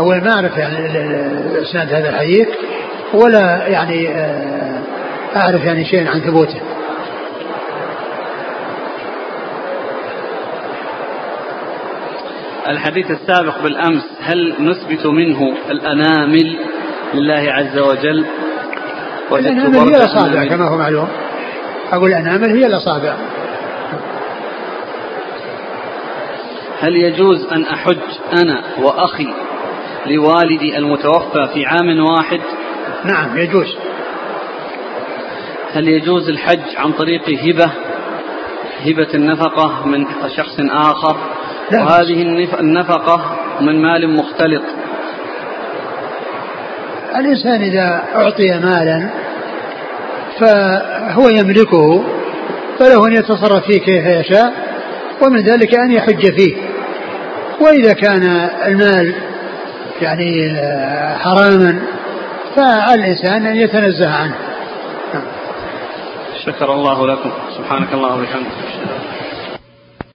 أول ما أعرف يعني إسناد هذا الحديث ولا يعني آه، أعرف يعني شيء عن ثبوته. الحديث السابق بالأمس هل نثبت منه الأنامل لله عز وجل؟ الأنامل هي الأصابع كما هو معلوم. أقول الأنامل هي الأصابع. هل يجوز أن أحج أنا وأخي لوالدي المتوفى في عام واحد؟ نعم يجوز. هل يجوز الحج عن طريق هبة؟ هبة النفقة من شخص آخر؟ وهذه النفقة من مال مختلط. الإنسان إذا أعطي مالا فهو يملكه فله أن يتصرف فيه كيف يشاء ومن ذلك أن يحج فيه. وإذا كان المال يعني حراما فعلى الإنسان أن يتنزه عنه. شكر الله لكم. سبحانك اللهم وبحمدك.